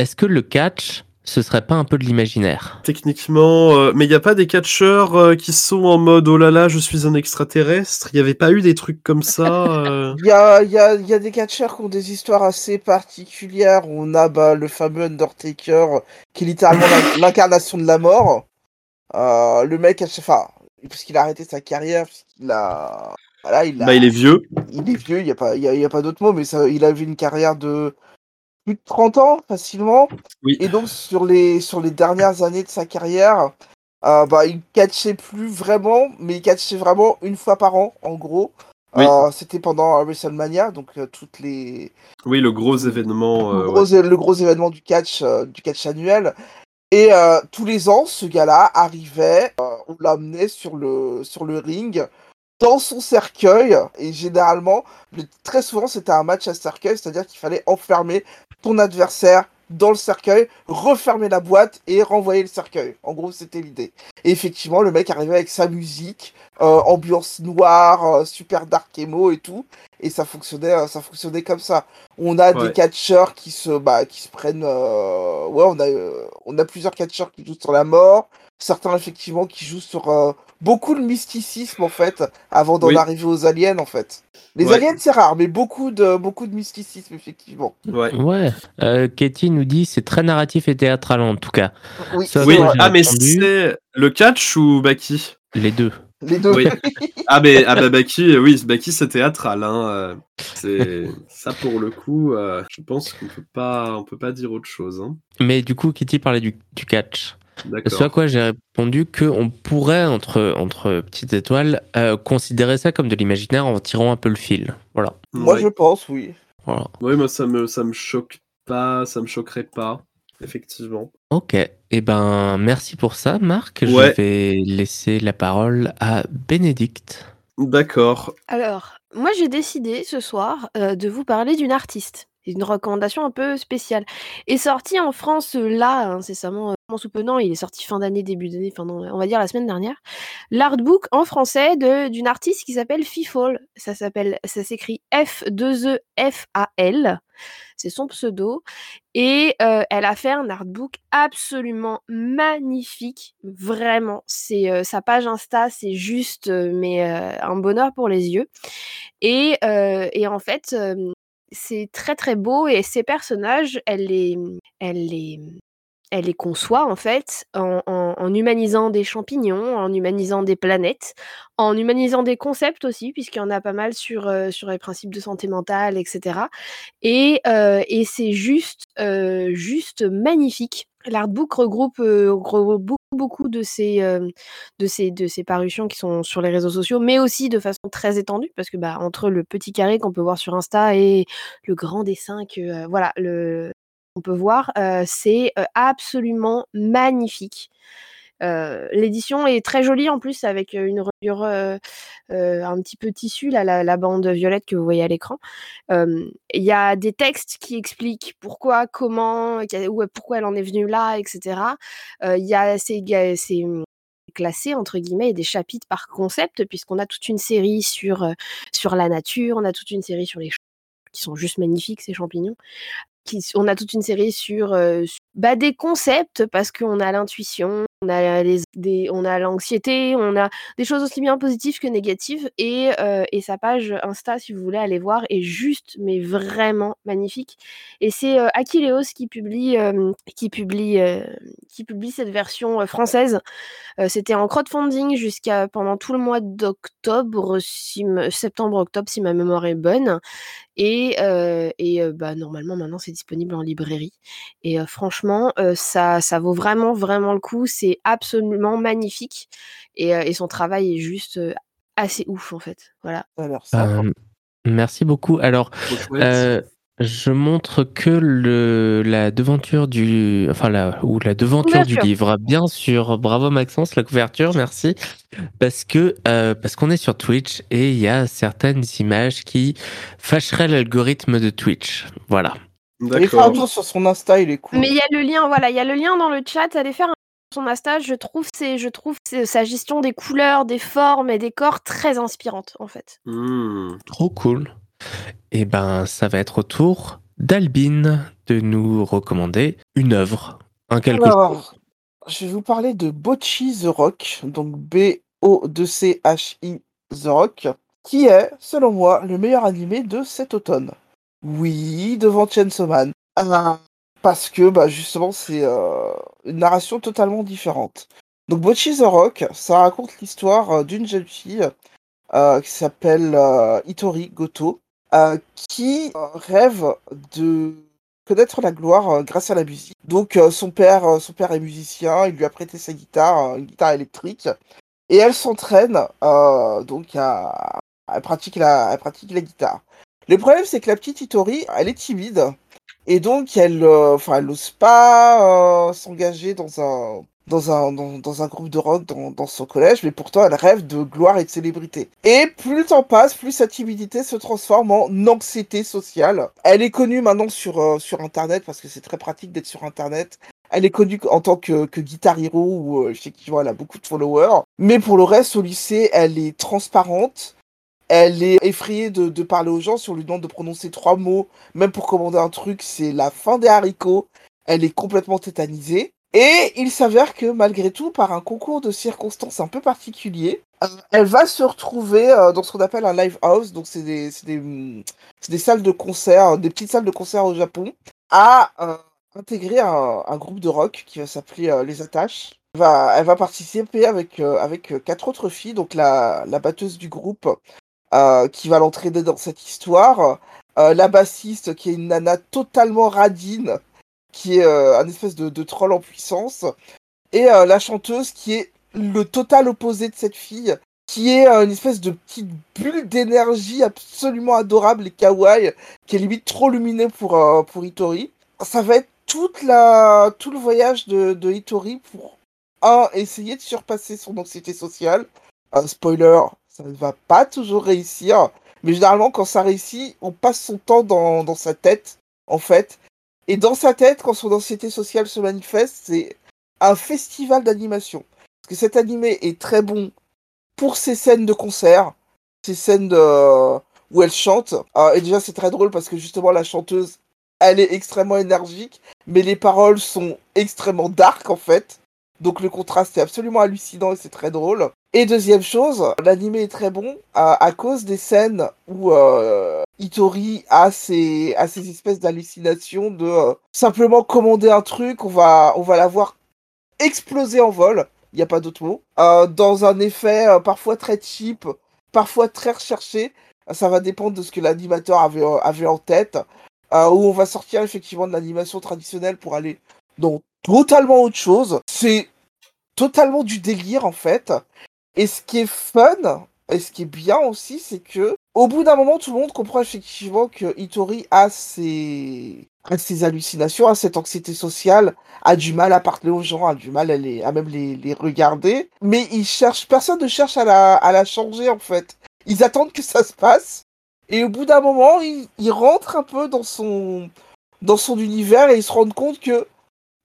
Speaker 1: est-ce que le catch, ce serait pas un peu de l'imaginaire?
Speaker 4: Techniquement, euh, mais il n'y a pas des catcheurs euh, qui sont en mode oh là là, je suis un extraterrestre? Il n'y avait pas eu des trucs comme ça. euh?
Speaker 2: Il y a, il y, a, il y a des catcheurs qui ont des histoires assez particulières. On a bah, le fameux Undertaker, qui est littéralement l'incarnation de la mort. Euh, le mec, enfin, parce qu'il a arrêté sa carrière, parce qu'il a. Voilà, il, a,
Speaker 4: Bah, il est vieux.
Speaker 2: il est vieux, il n'y a pas, il y a, y a pas d'autre mot, mais ça, il avait une carrière de plus de 30 ans, facilement.
Speaker 4: Oui.
Speaker 2: Et donc, sur les, sur les dernières années de sa carrière, euh, bah, il catchait plus vraiment, mais il catchait vraiment une fois par an, en gros.
Speaker 4: Oui.
Speaker 2: Euh, C'était pendant WrestleMania, donc euh, toutes les
Speaker 4: Oui, le gros événement. euh,
Speaker 2: le, gros, le gros événement du catch, du catch annuel. Et tous les ans, ce gars-là arrivait, on l'amenait sur le, sur le ring, dans son cercueil. Et généralement, le- très souvent, c'était un match à cercueil, c'est-à-dire qu'il fallait enfermer ton adversaire dans le cercueil, refermer la boîte et renvoyer le cercueil. En gros, c'était l'idée. Et effectivement, le mec arrivait avec sa musique, euh, ambiance noire, euh, super dark emo et tout, et ça fonctionnait, euh, ça fonctionnait comme ça. On a
Speaker 4: Ouais.
Speaker 2: des catcheurs qui se, bah, qui se prennent, euh, ouais, on a, euh, on a plusieurs catcheurs qui jouent sur la mort, certains effectivement qui jouent sur euh, beaucoup de mysticisme en fait, avant d'en
Speaker 4: Oui.
Speaker 2: arriver aux aliens en fait. Les
Speaker 4: Ouais.
Speaker 2: aliens c'est rare, mais beaucoup de, beaucoup de mysticisme effectivement.
Speaker 4: Ouais.
Speaker 1: Ouais. Euh, Katie nous dit c'est très narratif et théâtral en tout cas.
Speaker 2: Oui,
Speaker 1: Ça,
Speaker 4: Oui, ah mais
Speaker 1: entendu.
Speaker 4: c'est le catch ou Baki?
Speaker 1: Les deux.
Speaker 2: les deux.
Speaker 4: Oui. Ah mais ah bah Baki, euh, oui, Baki c'est théâtral. Hein. C'est ça pour le coup. euh, je pense qu'on peut pas, on peut pas dire autre chose. Hein.
Speaker 1: Mais du coup, Kitty parlait du, du catch. Ce à quoi j'ai répondu qu'on pourrait, entre, entre petites étoiles, euh, considérer ça comme de l'imaginaire en tirant un peu le fil. Voilà.
Speaker 2: Moi
Speaker 4: Ouais.
Speaker 2: je pense, oui.
Speaker 1: voilà.
Speaker 4: Oui, moi ça me ça me choque pas, ça me choquerait pas, effectivement.
Speaker 1: Ok. Eh ben, merci pour ça, Marc.
Speaker 4: Ouais.
Speaker 1: Je vais laisser la parole à Bénédicte.
Speaker 4: D'accord.
Speaker 3: Alors, moi j'ai décidé ce soir euh, de vous parler d'une artiste. C'est une recommandation un peu spéciale. Est sorti en France euh, là, incessamment, sous peu, il est sorti fin d'année, début d'année, enfin on va dire la semaine dernière. L'artbook en français d'une artiste qui s'appelle Fifol. Ça s'appelle, ça s'écrit F2E-F-A-L. C'est son pseudo. Et euh, elle a fait un artbook absolument magnifique. Vraiment. C'est euh, sa page Insta, c'est juste euh, mais un bonheur pour les yeux. Et, et en fait, c'est très très beau et ces personnages, elle les, elle les, elle les conçoit en fait en, humanisant des champignons, en humanisant des planètes, en humanisant des concepts aussi, puisqu'il y en a pas mal sur, euh, sur les principes de santé mentale, etc. Et, euh, et c'est juste, euh, juste magnifique. L'artbook regroupe, beaucoup, de ces, de, ces, de ces parutions qui sont sur les réseaux sociaux, mais aussi de façon très étendue, parce que bah, entre le petit carré qu'on peut voir sur Insta et le grand dessin que voilà, le, on peut voir, euh, c'est euh, absolument magnifique. Euh, L'édition est très jolie en plus avec une reliure un petit peu tissu, là, la, bande violette que vous voyez à l'écran. Il y a des textes qui expliquent pourquoi, comment, où- pourquoi elle en est venue là, etc. Il y a ces, ces hum, classé entre guillemets des chapitres par concept puisqu'on a toute une série sur sur la nature, on a toute une série sur les champs qui sont juste magnifiques ces champignons. On a toute une série sur su- bah, des concepts parce qu'on a l'intuition, on a on l'anxiété, on a des choses aussi bien positives que négatives et, sa page Insta si vous voulez aller voir est juste mais vraiment magnifique et c'est euh, Akileos qui publie qui publie cette version française C'était en crowdfunding jusqu'à pendant tout le mois d'octobre, si me- septembre-octobre, si ma mémoire est bonne. Et, euh, et euh, bah, normalement, maintenant, c'est disponible en librairie. Et euh, franchement, euh, ça, ça vaut vraiment, vraiment le coup. C'est absolument magnifique. Et, euh, et son travail est juste euh, assez ouf, en fait. Voilà.
Speaker 2: Ça.
Speaker 1: Euh, merci beaucoup. Alors, euh, je montre que le, la devanture du, enfin la, ou la devanture du livre, bien sûr. Bravo Maxence, la couverture, merci. Parce que euh, parce qu'on est sur Twitch et il y a certaines images qui fâcheraient l'algorithme de Twitch. Voilà.
Speaker 2: Il fait un tour sur son Insta, il est cool.
Speaker 3: Mais il y a le lien, voilà, il y a le lien dans le chat. Allez faire un son Insta. Je trouve, c'est, je trouve c'est- sa gestion des couleurs, des formes et des corps très inspirante, en fait.
Speaker 4: Hmm.
Speaker 1: Trop cool. Et ben, ça va être au tour d'Albine de nous recommander une œuvre, un quelque chose.
Speaker 2: Alors, je vais vous parler de Bocchi the Rock, donc B-O-C-H-I The Rock, qui est, selon moi, le meilleur animé de cet automne. Oui, devant Chainsaw Man. Ah, parce que, bah, justement, c'est euh, une narration totalement différente. Donc, Bocchi the Rock, ça raconte l'histoire euh, d'une jeune fille euh, qui s'appelle Itori Goto, euh, qui euh, rêve de connaître la gloire euh, grâce à la musique. Donc son père, son père est musicien, il lui a prêté sa guitare, une guitare électrique, et elle s'entraîne donc à, elle pratique la, elle pratique la guitare. Le problème c'est que la petite Itori, elle est timide et donc elle, enfin n'ose pas s'engager dans un dans un, dans, un groupe de rock dans, dans son collège, mais pourtant elle rêve de gloire et de célébrité. Et plus le temps passe, plus sa timidité se transforme en anxiété sociale. Elle est connue maintenant sur, euh, sur Internet, parce que c'est très pratique d'être sur Internet. Elle est connue en tant que, que Guitar Hero, où euh, effectivement elle a beaucoup de followers. Mais pour le reste, au lycée, elle est transparente. Elle est effrayée de, de parler aux gens. Si on lui demande de prononcer trois mots, même pour commander un truc, c'est la fin des haricots. Elle est complètement tétanisée. Et il s'avère que malgré tout, par un concours de circonstances un peu particulier, euh, elle va se retrouver euh, dans ce qu'on appelle un live house, donc c'est des, salles de concert, des petites salles de concert au Japon, à euh, intégrer un, groupe de rock qui va s'appeler euh, Les Attaches. Elle va, participer avec, euh, euh, quatre autres filles, donc la, la batteuse du groupe euh, qui va l'entraîner dans cette histoire, euh, la bassiste qui est une nana totalement radine, qui est euh, un espèce de, troll en puissance, et euh, la chanteuse qui est le total opposé de cette fille, qui est euh, une espèce de petite bulle d'énergie absolument adorable et kawaii, qui est limite trop lumineux pour, euh, pour Hitori. Ça va être toute la, tout le voyage de, de Hitori pour, un, essayer de surpasser son anxiété sociale. Spoiler, ça ne va pas toujours réussir, mais généralement quand ça réussit, on passe son temps dans sa tête, en fait. Et dans sa tête, quand son anxiété sociale se manifeste, c'est un festival d'animation. Parce que cet animé est très bon pour ses scènes de concert, ses scènes de... où elle chante. Euh, et déjà, c'est très drôle parce que justement, la chanteuse, elle est extrêmement énergique, mais les paroles sont extrêmement dark en fait. Donc le contraste est absolument hallucinant et c'est très drôle. Et deuxième chose, l'animé est très bon à, cause des scènes où euh, Itori a ces, espèces d'hallucinations de euh, simplement commander un truc, on va, on va l'avoir exploser en vol, il n'y a pas d'autre mot, euh, dans un effet parfois très cheap, parfois très recherché, ça va dépendre de ce que l'animateur avait, avait en tête, où on va sortir effectivement de l'animation traditionnelle pour aller dans totalement autre chose. C'est totalement du délire en fait. Et ce qui est fun, et ce qui est bien aussi, c'est que au bout d'un moment, tout le monde comprend effectivement que Itori a ses, ses hallucinations, a cette anxiété sociale, a du mal à parler aux gens, a du mal à, les, à même les, les regarder. Mais il cherche, personne ne cherche à la, à la changer en fait. Ils attendent que ça se passe. Et au bout d'un moment, il, il rentre un peu dans son, dans son univers et il se rend compte que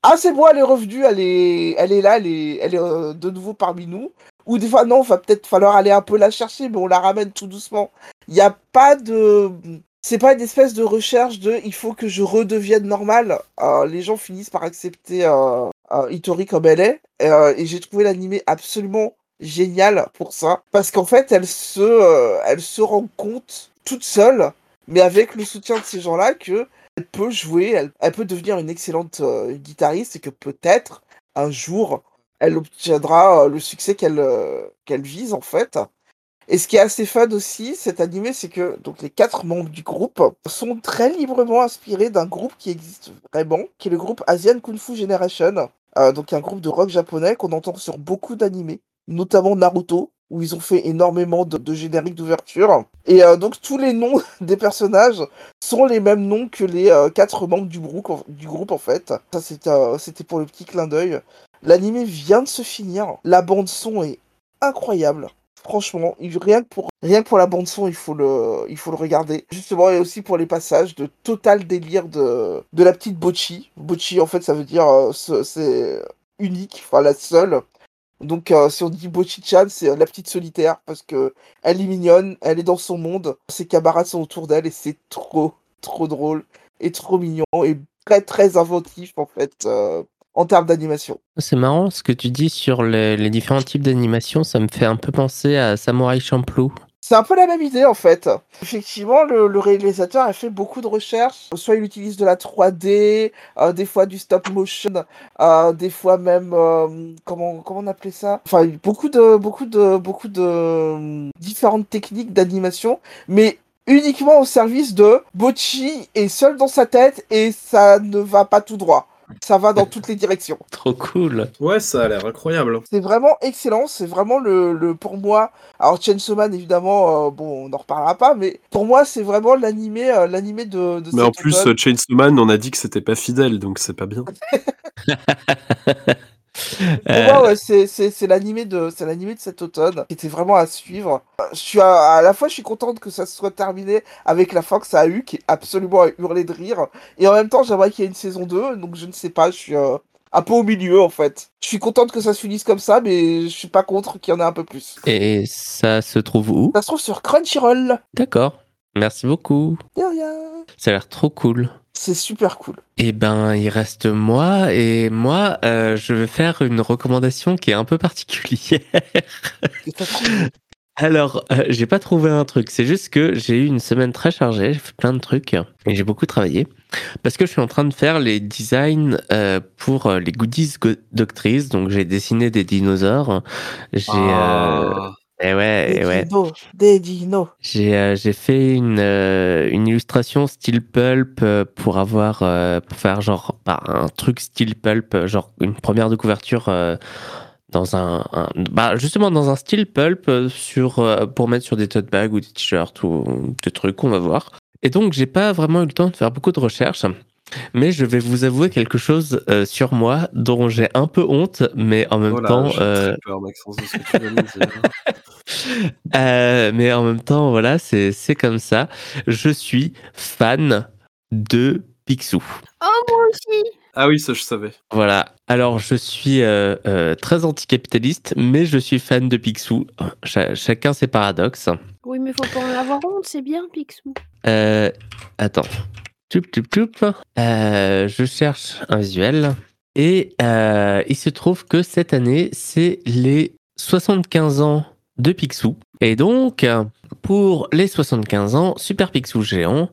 Speaker 2: ah c'est bon, elle est revenue, elle est, elle est là, elle est, elle est euh, de nouveau parmi nous. Ou des fois non, va peut-être falloir aller un peu la chercher, mais on la ramène tout doucement. Il n'y a pas de, c'est pas une espèce de recherche de, il faut que je redevienne normal. Euh, les gens finissent par accepter euh, Itori comme elle est, et j'ai trouvé l'animé absolument génial pour ça, parce qu'en fait elle se, elle se rend compte toute seule, mais avec le soutien de ces gens-là que elle peut jouer, elle, peut devenir une excellente euh, guitariste et que peut-être un jour elle obtiendra euh, le succès qu'elle euh, qu'elle vise en fait. Et ce qui est assez fun aussi, cet animé, c'est que donc les quatre membres du groupe sont très librement inspirés d'un groupe qui existe vraiment, qui est le groupe Asian Kung Fu Generation, donc un groupe de rock japonais qu'on entend sur beaucoup d'animés, notamment Naruto, où ils ont fait énormément de, génériques d'ouverture. Et euh, donc tous les noms des personnages sont les mêmes noms que les euh, quatre membres du groupe, en- fait. Ça c'était euh, c'était pour le petit clin d'œil. L'animé vient de se finir. La bande son est incroyable. Franchement, rien que pour rien que pour la bande son, il faut le il faut le regarder. Justement et aussi pour les passages de total délire de de la petite Bochi. Bochi en fait, ça veut dire euh, ce- c'est unique, enfin la seule. Donc euh, si on dit Bochi-chan, c'est euh, la petite solitaire parce que elle est mignonne, elle est dans son monde, ses camarades sont autour d'elle et c'est trop trop drôle et trop mignon et très très inventif en fait euh, en termes d'animation.
Speaker 1: C'est marrant ce que tu dis sur les, différents types d'animation, ça me fait un peu penser à Samurai Champloo.
Speaker 2: C'est un peu la même idée en fait. Effectivement, le, le réalisateur a fait beaucoup de recherches. Soit il utilise de la 3D, euh, des fois du stop motion, euh, des fois même euh, comment comment on appelait ça? Enfin, beaucoup de beaucoup de beaucoup de euh, différentes techniques d'animation, mais uniquement au service de Bochi est seul dans sa tête et ça ne va pas tout droit. Ça va dans toutes les directions.
Speaker 1: Trop cool.
Speaker 4: Ouais, ça a l'air incroyable.
Speaker 2: C'est vraiment excellent, c'est vraiment le, le pour moi. Alors Chainsaw Man évidemment, euh, bon, on n'en reparlera pas, mais pour moi c'est vraiment l'animé, euh, l'animé de, de
Speaker 4: Mais en plus, euh, Chainsaw Man, on a dit que c'était pas fidèle, donc c'est pas bien.
Speaker 1: Euh,
Speaker 2: moi, ouais, c'est l'animé de, c'est l'animé de cet automne qui était vraiment à suivre. Je suis à, à la fois, je suis contente que ça se soit terminé avec la fin que ça a eu, qui est absolument à hurler de rire. Et en même temps, j'aimerais qu'il y ait une saison 2, donc je ne sais pas, je suis euh, un peu au milieu en fait. Je suis contente que ça se finisse comme ça, mais je suis pas contre qu'il y en ait un peu plus.
Speaker 1: Et ça se trouve où?
Speaker 2: Ça se trouve sur Crunchyroll.
Speaker 1: D'accord. Merci beaucoup.
Speaker 2: De rien.
Speaker 1: Ça a l'air trop cool.
Speaker 2: C'est super cool.
Speaker 1: Eh ben, il reste moi et moi, euh, je vais faire une recommandation qui est un peu particulière. Alors, euh, j'ai pas trouvé un truc. C'est juste que j'ai eu une semaine très chargée. J'ai fait plein de trucs et j'ai beaucoup travaillé parce que je suis en train de faire les designs euh, pour les goodies go- doctrices. Donc, j'ai dessiné des dinosaures. J'ai, euh,
Speaker 4: Ah.
Speaker 1: eh ouais,
Speaker 2: Des
Speaker 1: eh ouais.
Speaker 2: dinos, des dinos.
Speaker 1: J'ai euh, j'ai fait une, euh, une illustration style pulp euh, pour avoir euh, pour faire genre bah, un truc style pulp, genre une première de couverture euh, dans un, un- bah, justement dans un style pulp sur euh, pour mettre sur des tote bags ou des t-shirts ou des trucs on va voir. Et donc j'ai pas vraiment eu le temps de faire beaucoup de recherches. Mais je vais vous avouer quelque chose euh, sur moi dont j'ai un peu honte, mais en même
Speaker 4: Oh là,
Speaker 1: temps,
Speaker 4: j'ai
Speaker 1: euh,
Speaker 4: peur, Maxence, de ce que tu.
Speaker 1: Euh, mais en même temps, voilà, c'est c'est comme ça. Je suis fan de Picsou.
Speaker 3: Oh, moi aussi
Speaker 4: Ah oui, ça je savais.
Speaker 1: Voilà. Alors, je suis euh, euh, très anticapitaliste, mais je suis fan de Picsou. Cha- chacun ses paradoxes.
Speaker 3: Oui, mais faut pas en avoir honte, c'est bien, Picsou.
Speaker 1: Euh, attends. Toup, toup, toup. Euh, je cherche un visuel. Et euh, il se trouve que cette année, c'est les 75 ans de Picsou. Et donc, pour les 75 ans, Super Picsou Géant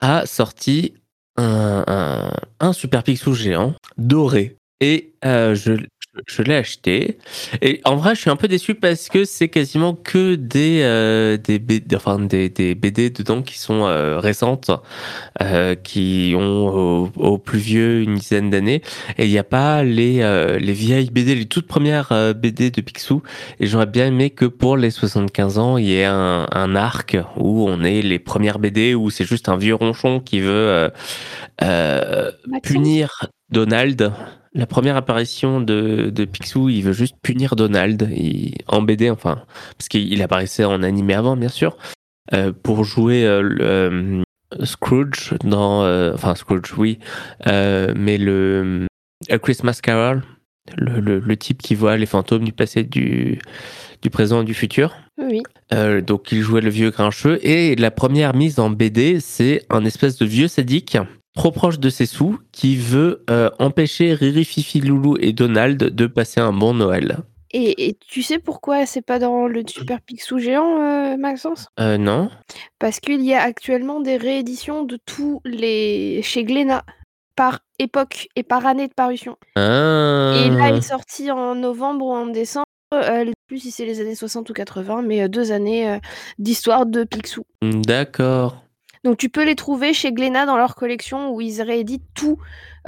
Speaker 1: a sorti un, Super Picsou Géant doré. Et euh, je, je- l'ai acheté. Et en vrai, je suis un peu déçu parce que c'est quasiment que des, euh, des, BD, enfin, des, des BD dedans qui sont euh, récentes, euh, qui ont au, au plus vieux une dizaine d'années. Et il n'y a pas les, euh, les vieilles BD, les toutes premières euh, BD de Picsou. Et j'aurais bien aimé que pour les 75 ans, il y ait un, un arc où on ait les premières BD, où c'est juste un vieux ronchon qui veut euh, punir Donald. La première apparition de, de Picsou, il veut juste punir Donald. Il- en BD, enfin, parce qu'il apparaissait en animé avant, bien sûr, euh, pour jouer euh, le, euh, Scrooge dans, euh, enfin Scrooge, oui, mais le A Christmas Carol, le, le- le type qui voit les fantômes du passé, du, du présent et du futur.
Speaker 3: Oui.
Speaker 1: Donc il jouait le vieux grincheux. Et la première mise en BD c'est un espèce de vieux sadique trop proche de ses sous qui veut euh, empêcher Riri, Fifi, Loulou et Donald de passer un bon Noël.
Speaker 3: Et, et tu sais pourquoi c'est pas dans le Super Picsou géant, euh, Maxence?
Speaker 1: Euh, non
Speaker 3: Parce qu'il y a actuellement des rééditions de tous les chez Glénat par époque et par année de parution.
Speaker 1: Ah.
Speaker 3: Et là, il est sorti en novembre ou en décembre. Euh, plus si c'est les années 60 ou 80, mais euh, deux années d'histoire de Picsou.
Speaker 1: D'accord.
Speaker 3: Donc tu peux les trouver chez Glénat dans leur collection où ils rééditent tout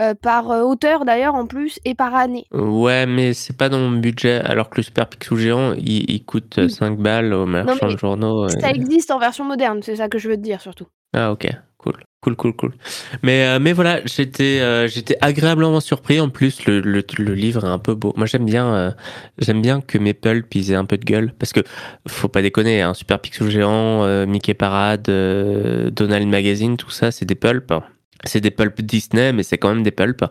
Speaker 3: euh, par euh, auteur d'ailleurs en plus et par année.
Speaker 1: Ouais, mais c'est pas dans mon budget, alors que le Super Picsou géant, il, il coûte
Speaker 3: Oui.
Speaker 1: 5 balles au marchand de journaux.
Speaker 3: Ça
Speaker 1: et-
Speaker 3: existe en version moderne, c'est ça que je veux te dire surtout.
Speaker 1: Ah ok, cool, cool, cool, cool. Mais euh, mais voilà, j'étais euh, j'étais agréablement surpris. En plus, le, le, livre est un peu beau. Moi, j'aime bien euh, bien que mes pulps aient un peu de gueule parce que faut pas déconner, un Super Picsou géant, Mickey Parade, Donald Magazine, tout ça, c'est des pulps. C'est des pulps Disney, mais c'est quand même des pulps.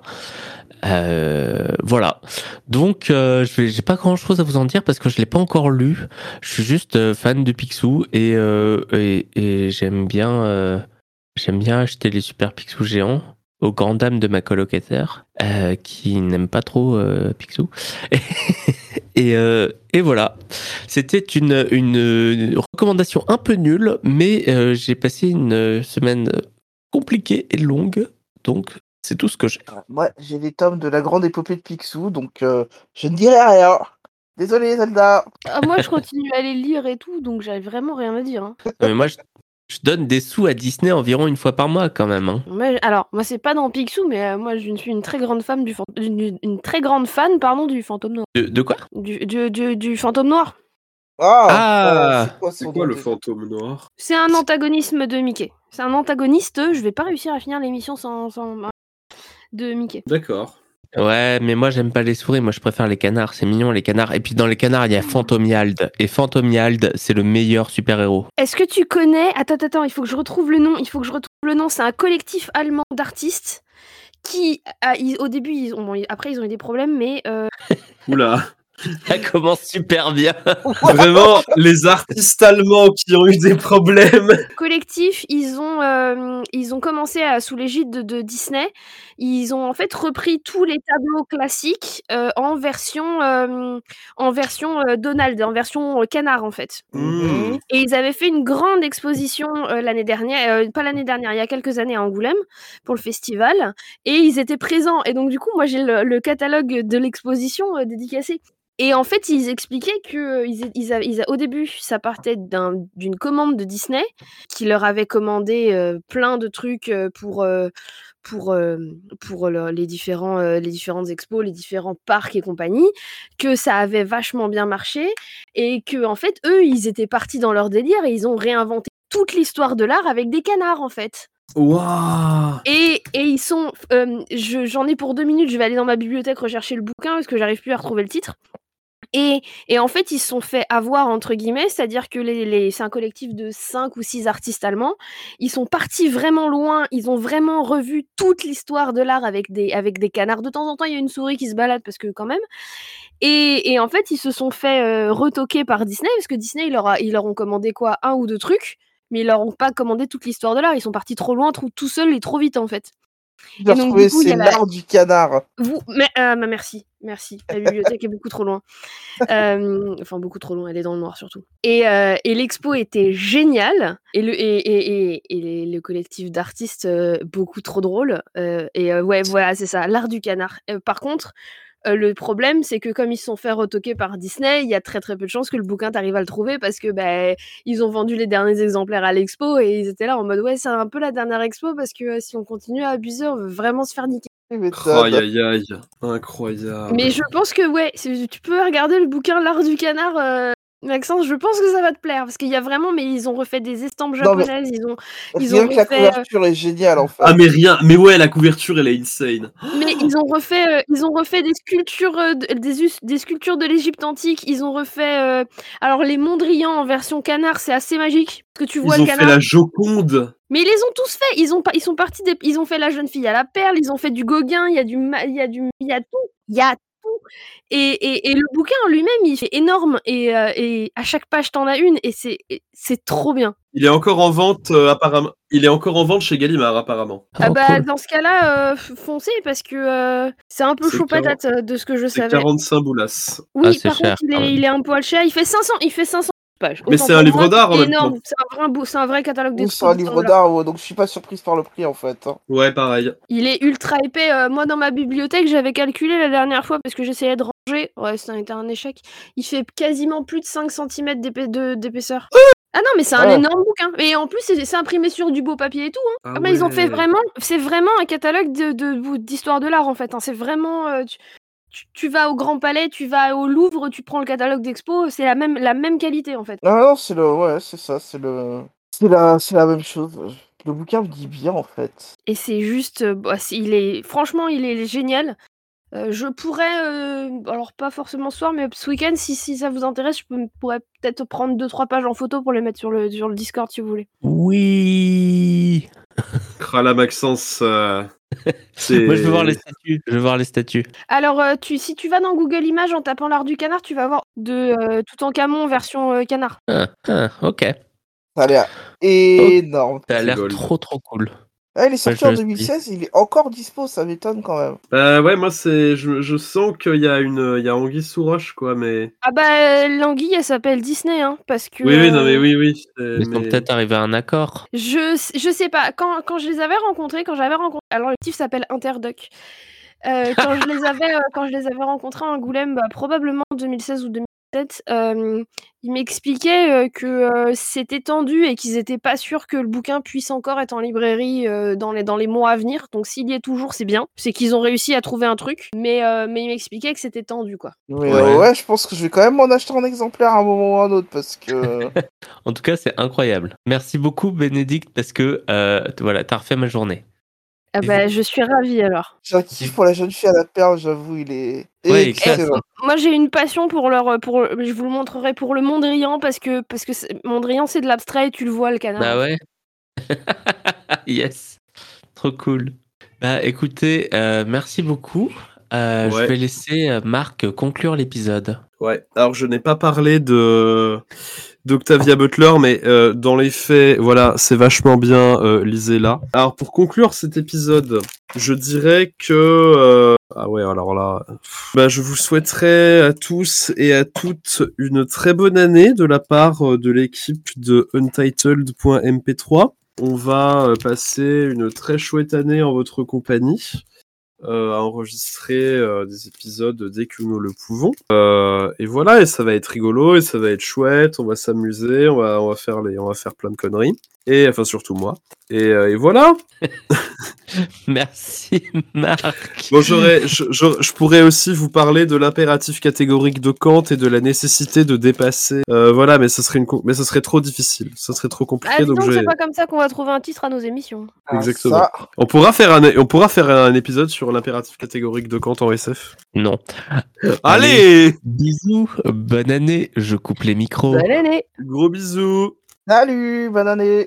Speaker 1: Voilà. Donc, euh, j'ai pas grand chose à vous en dire parce que je l'ai pas encore lu. Je suis juste fan de Picsou et, et, j'aime bien, j'aime bien acheter les super Picsou géants aux grandes dames de ma colocataire euh, qui n'aime pas trop euh, Picsou. et, euh, et voilà. C'était une, une recommandation un peu nulle, mais euh, j'ai passé une semaine compliquée et longue. Donc, c'est tout ce que j'ai.
Speaker 2: Moi, j'ai les tomes de la grande épopée de Picsou, donc euh, je ne dirai rien. Désolé, Zelda.
Speaker 3: Ah, moi, je continue à les lire et tout, donc j'avais vraiment rien à dire. hein.
Speaker 1: Mais moi, je, je donne des sous à Disney environ une fois par mois quand même. hein.
Speaker 3: Moi, alors, moi, c'est pas dans Picsou, mais euh, moi, je suis une très grande fan du fan- une, une très grande fan, pardon, du fantôme noir.
Speaker 1: De, de quoi?
Speaker 3: Du, du, du, du fantôme noir.
Speaker 2: Ah,
Speaker 1: Ah,
Speaker 2: euh, c'est quoi
Speaker 4: C'est quoi
Speaker 2: nom
Speaker 4: le fantôme noir?
Speaker 3: C'est un antagonisme de Mickey. C'est un antagoniste. Je vais pas réussir à finir l'émission sans, sans de Mickey.
Speaker 4: D'accord.
Speaker 1: Ouais, mais moi j'aime pas les souris, moi je préfère les canards, c'est mignon les canards. Et puis dans les canards, il y a Phantomiald. Et Phantomiald, c'est le meilleur super-héros.
Speaker 3: Est-ce que tu connais Attends, attends, attends, il faut que je retrouve le nom. Il faut que je retrouve le nom. C'est un collectif allemand d'artistes qui, a- ils- au début, ils ont, bon, après ils ont eu des problèmes, mais euh,
Speaker 4: Oula.
Speaker 1: Ça commence super bien.
Speaker 4: Vraiment, les artistes allemands qui ont eu des problèmes.
Speaker 3: collectif, ils ont, euh, ils ont commencé à, sous l'égide de, de Disney. Ils ont en fait repris tous les tableaux classiques euh, en version, euh, en version euh, Donald, en version euh, canard en fait.
Speaker 4: Hmm.
Speaker 3: Et ils avaient fait une grande exposition euh, l'année dernière, euh, pas l'année dernière, il y a quelques années à Angoulême pour le festival, et ils étaient présents. Et donc du coup, moi j'ai le, le catalogue de l'exposition euh, dédicacé. Et en fait, ils expliquaient que euh, ils, ils au début, ça partait d'un- d'une commande de Disney qui leur avait commandé euh, plein de trucs euh, pour euh, pour euh, pour le- les différents les différentes expos, les différents parcs et compagnie, que ça avait vachement bien marché et que en fait eux ils étaient partis dans leur délire et ils ont réinventé toute l'histoire de l'art avec des canards en fait.
Speaker 4: Waouh.
Speaker 3: Et, et ils sont. euh, je- J'en ai pour deux minutes, je vais aller dans ma bibliothèque rechercher le bouquin parce que j'arrive plus à retrouver le titre. Et, en fait, ils se sont fait avoir, entre guillemets, c'est-à-dire que les, les- c'est un collectif de cinq ou six artistes allemands. Ils sont partis vraiment loin, ils ont vraiment revu toute l'histoire de l'art avec des, canards. De temps en temps, il y a une souris qui se balade parce que quand même. Et, et en fait, ils se sont fait euh, retoquer par Disney parce que Disney, ils leur, a- ils leur ont commandé quoi Un ou deux trucs, mais ils leur ont pas commandé toute l'histoire de l'art. Ils sont partis trop loin, trop, tout seuls et trop vite en fait.
Speaker 2: J'ai retrouvé, c'est
Speaker 3: la-
Speaker 2: l'art du canard.
Speaker 3: Vous, mais, ah, bah, merci, merci. La bibliothèque est beaucoup trop loin. Euh, enfin, beaucoup trop loin, elle est dans le noir surtout. Et, euh, et l'expo était géniale. Et le, et, et, le collectif d'artistes, euh, beaucoup trop drôle. Euh, et euh, ouais, voilà, c'est ça, l'art du canard. Euh, par contre, euh, le problème, c'est que comme ils se sont fait retoquer par Disney, il y a très très peu de chances que le bouquin t'arrive à le trouver parce que bah, ils ont vendu les derniers exemplaires à l'expo et ils étaient là en mode ouais, c'est un peu la dernière expo parce que euh, si on continue à abuser, on veut vraiment se faire niquer.
Speaker 4: Aïe aïe aïe. Incroyable.
Speaker 3: Mais je pense que ouais, tu peux regarder le bouquin L'art du canard, euh, Maxence. Je pense que ça va te plaire parce qu'il y a vraiment, mais ils ont refait des estampes
Speaker 2: Non,
Speaker 3: japonaises. Ils ont, ils
Speaker 2: Rien
Speaker 3: ont
Speaker 2: que la
Speaker 3: refait, euh,
Speaker 2: couverture est géniale en fait.
Speaker 4: Ah mais rien. Mais ouais, la couverture elle est insane.
Speaker 3: mais ils ont refait, euh, ils ont refait des sculptures, euh, de- des, des sculptures de l'Égypte antique. Ils ont refait, euh, alors les Mondrian en version canard, c'est assez magique parce que tu vois
Speaker 4: Ils
Speaker 3: le
Speaker 4: ont fait
Speaker 3: canard.
Speaker 4: la Joconde.
Speaker 3: Mais ils les ont tous fait. Ils ont pas, ils sont partis des, ils ont fait la jeune fille à la perle. Ils ont fait du Gauguin. Il y a du, il y a du, il y a tout. Il y a tout. Et, et, et le bouquin en lui-même, il fait énorme. Et, euh, et à chaque page, t'en as une. Et c'est, trop bien.
Speaker 4: Il est encore en vente euh, apparemment. Il est encore en vente chez Gallimard apparemment.
Speaker 3: Ah
Speaker 1: Oh,
Speaker 3: bah,
Speaker 1: cool.
Speaker 3: dans ce cas-là, euh, foncez parce que euh, c'est un peu chaud patate de ce que je savais.
Speaker 4: 45 boulasses.
Speaker 3: Oui,
Speaker 1: Ah,
Speaker 3: par
Speaker 1: cher,
Speaker 3: contre, est, il est un poil cher. Il fait 500, il fait 500 pages.
Speaker 4: Mais c'est un livre d'art, en
Speaker 3: c'est
Speaker 4: même
Speaker 3: énorme.
Speaker 4: temps.
Speaker 3: C'est un vrai, un catalogue des
Speaker 2: c'est un livre d'art, ouais, donc je suis pas surprise par le prix en fait. hein.
Speaker 4: Ouais, pareil.
Speaker 3: Il est ultra épais. Euh, moi, dans ma bibliothèque, j'avais calculé la dernière fois parce que j'essayais de ranger. Ouais, ça a été un échec. Il fait quasiment plus de 5 cm d'épaisseur. Ah non, mais c'est un
Speaker 2: Ouais.
Speaker 3: énorme bouquin. Et en plus, c'est imprimé sur du beau papier et tout. hein.
Speaker 4: Ah
Speaker 3: Ah, mais ils ont fait vraiment. C'est vraiment un catalogue de- de- d'histoire de, l'art en fait. hein. C'est vraiment. euh, tu, tu- tu vas au Grand Palais, tu vas au Louvre, tu prends le catalogue d'expo. C'est la même, la même qualité en fait.
Speaker 2: Ah non, c'est le. Ouais, c'est ça, c'est le. C'est la... c'est la même chose. Le bouquin me dit bien en fait.
Speaker 3: Et c'est juste, euh, bah, il est, franchement, il est génial. Euh, je pourrais, euh, alors pas forcément ce soir, mais ce week-end, si, si ça vous intéresse, je peux- pourrais peut-être prendre deux trois pages en photo pour les mettre sur le, sur le Discord si vous voulez.
Speaker 1: Oui.
Speaker 4: Krala Maxence. euh, c'est-
Speaker 1: Moi, je veux voir les statues. Je veux voir les statues.
Speaker 3: Alors, euh, tu, si tu vas dans Google Images en tapant l'art du canard, tu vas voir de euh, tout en camon version euh, canard.
Speaker 1: Ah, ah, ok.
Speaker 2: Ça a l'air énorme.
Speaker 1: Ça a l'air trop trop cool.
Speaker 2: Ah, il est sorti
Speaker 1: je
Speaker 2: en
Speaker 1: le suis.
Speaker 2: 2016, il est encore dispo, ça m'étonne quand même.
Speaker 4: Bah ouais, moi c'est, je, je sens qu'il y a une, il y a anguille sous roche quoi, mais.
Speaker 3: Ah bah, l'anguille, elle s'appelle Disney, hein, parce que...
Speaker 4: Oui, oui, non mais
Speaker 3: euh,
Speaker 4: oui, oui.
Speaker 1: Ils sont
Speaker 4: mais-
Speaker 1: peut-être arrivés à un accord.
Speaker 3: Je, je sais pas, quand, quand je les avais rencontrés, quand j'avais rencontré. Alors, le collectif s'appelle Interdoc. Euh, quand, je les avais, euh, quand je les avais rencontrés à Angoulême, bah, probablement en 2016 ou 2017, euh, ils m'expliquaient euh, que euh, c'était tendu et qu'ils étaient pas sûrs que le bouquin puisse encore être en librairie euh, dans, les, dans les mois à venir. Donc, s'il y est toujours, c'est bien. C'est qu'ils ont réussi à trouver un truc. Mais, euh, mais ils m'expliquaient que c'était tendu, quoi.
Speaker 1: Ouais.
Speaker 2: ouais, je pense que je vais quand même m'en acheter un exemplaire à un moment ou à un autre parce que.
Speaker 1: En tout cas, c'est incroyable. Merci beaucoup, Bénédicte, parce que euh, voilà, t'as refait ma journée.
Speaker 3: Ah bah, je suis ravie alors.
Speaker 2: J'ai un kiff pour la jeune fille à la perle, j'avoue, il est
Speaker 1: Ouais,
Speaker 2: excellent.
Speaker 3: Moi, j'ai une passion pour leur, pour, je vous le montrerai pour le Mondrian parce que parce que c'est- Mondrian c'est de l'abstrait, et tu le vois le canard.
Speaker 1: Bah ouais. yes. Trop cool. Bah écoutez, euh, merci beaucoup. Euh,
Speaker 4: Ouais.
Speaker 1: Je vais laisser euh, Marc conclure l'épisode.
Speaker 4: Ouais, alors je n'ai pas parlé de d'Octavia Butler, mais euh, dans les faits, voilà, c'est vachement bien, euh, lisez-la. Alors pour conclure cet épisode, je dirais que... euh, Ah ouais, alors là, bah, je vous souhaiterais à tous et à toutes une très bonne année de la part euh, de l'équipe de Untitled.mp3. On va euh, passer une très chouette année en votre compagnie. Euh, à enregistrer euh, des épisodes dès que nous le pouvons. Euh, et voilà, et ça va être rigolo, et ça va être chouette, on va s'amuser, on va, on va faire les, on va faire plein de conneries. Et enfin surtout moi. Et, euh, et voilà.
Speaker 1: Merci Marc.
Speaker 4: Bon, j'aurais, je, je- je pourrais aussi vous parler de l'impératif catégorique de Kant et de la nécessité de dépasser. Euh, voilà, mais ce serait une, mais ce serait trop difficile, ce serait trop compliqué.
Speaker 3: Ah,
Speaker 4: donc
Speaker 3: donc, c'est pas comme ça qu'on va trouver un titre à nos émissions.
Speaker 2: Ah,
Speaker 4: Exactement.
Speaker 2: ça,
Speaker 4: On pourra faire un, on pourra faire un épisode sur l'impératif catégorique de Kant en SF.
Speaker 1: Non.
Speaker 4: Allez,
Speaker 1: Bisous, bonne année. Je coupe les micros.
Speaker 3: Bonne année
Speaker 4: gros bisous.
Speaker 2: Salut, bonne année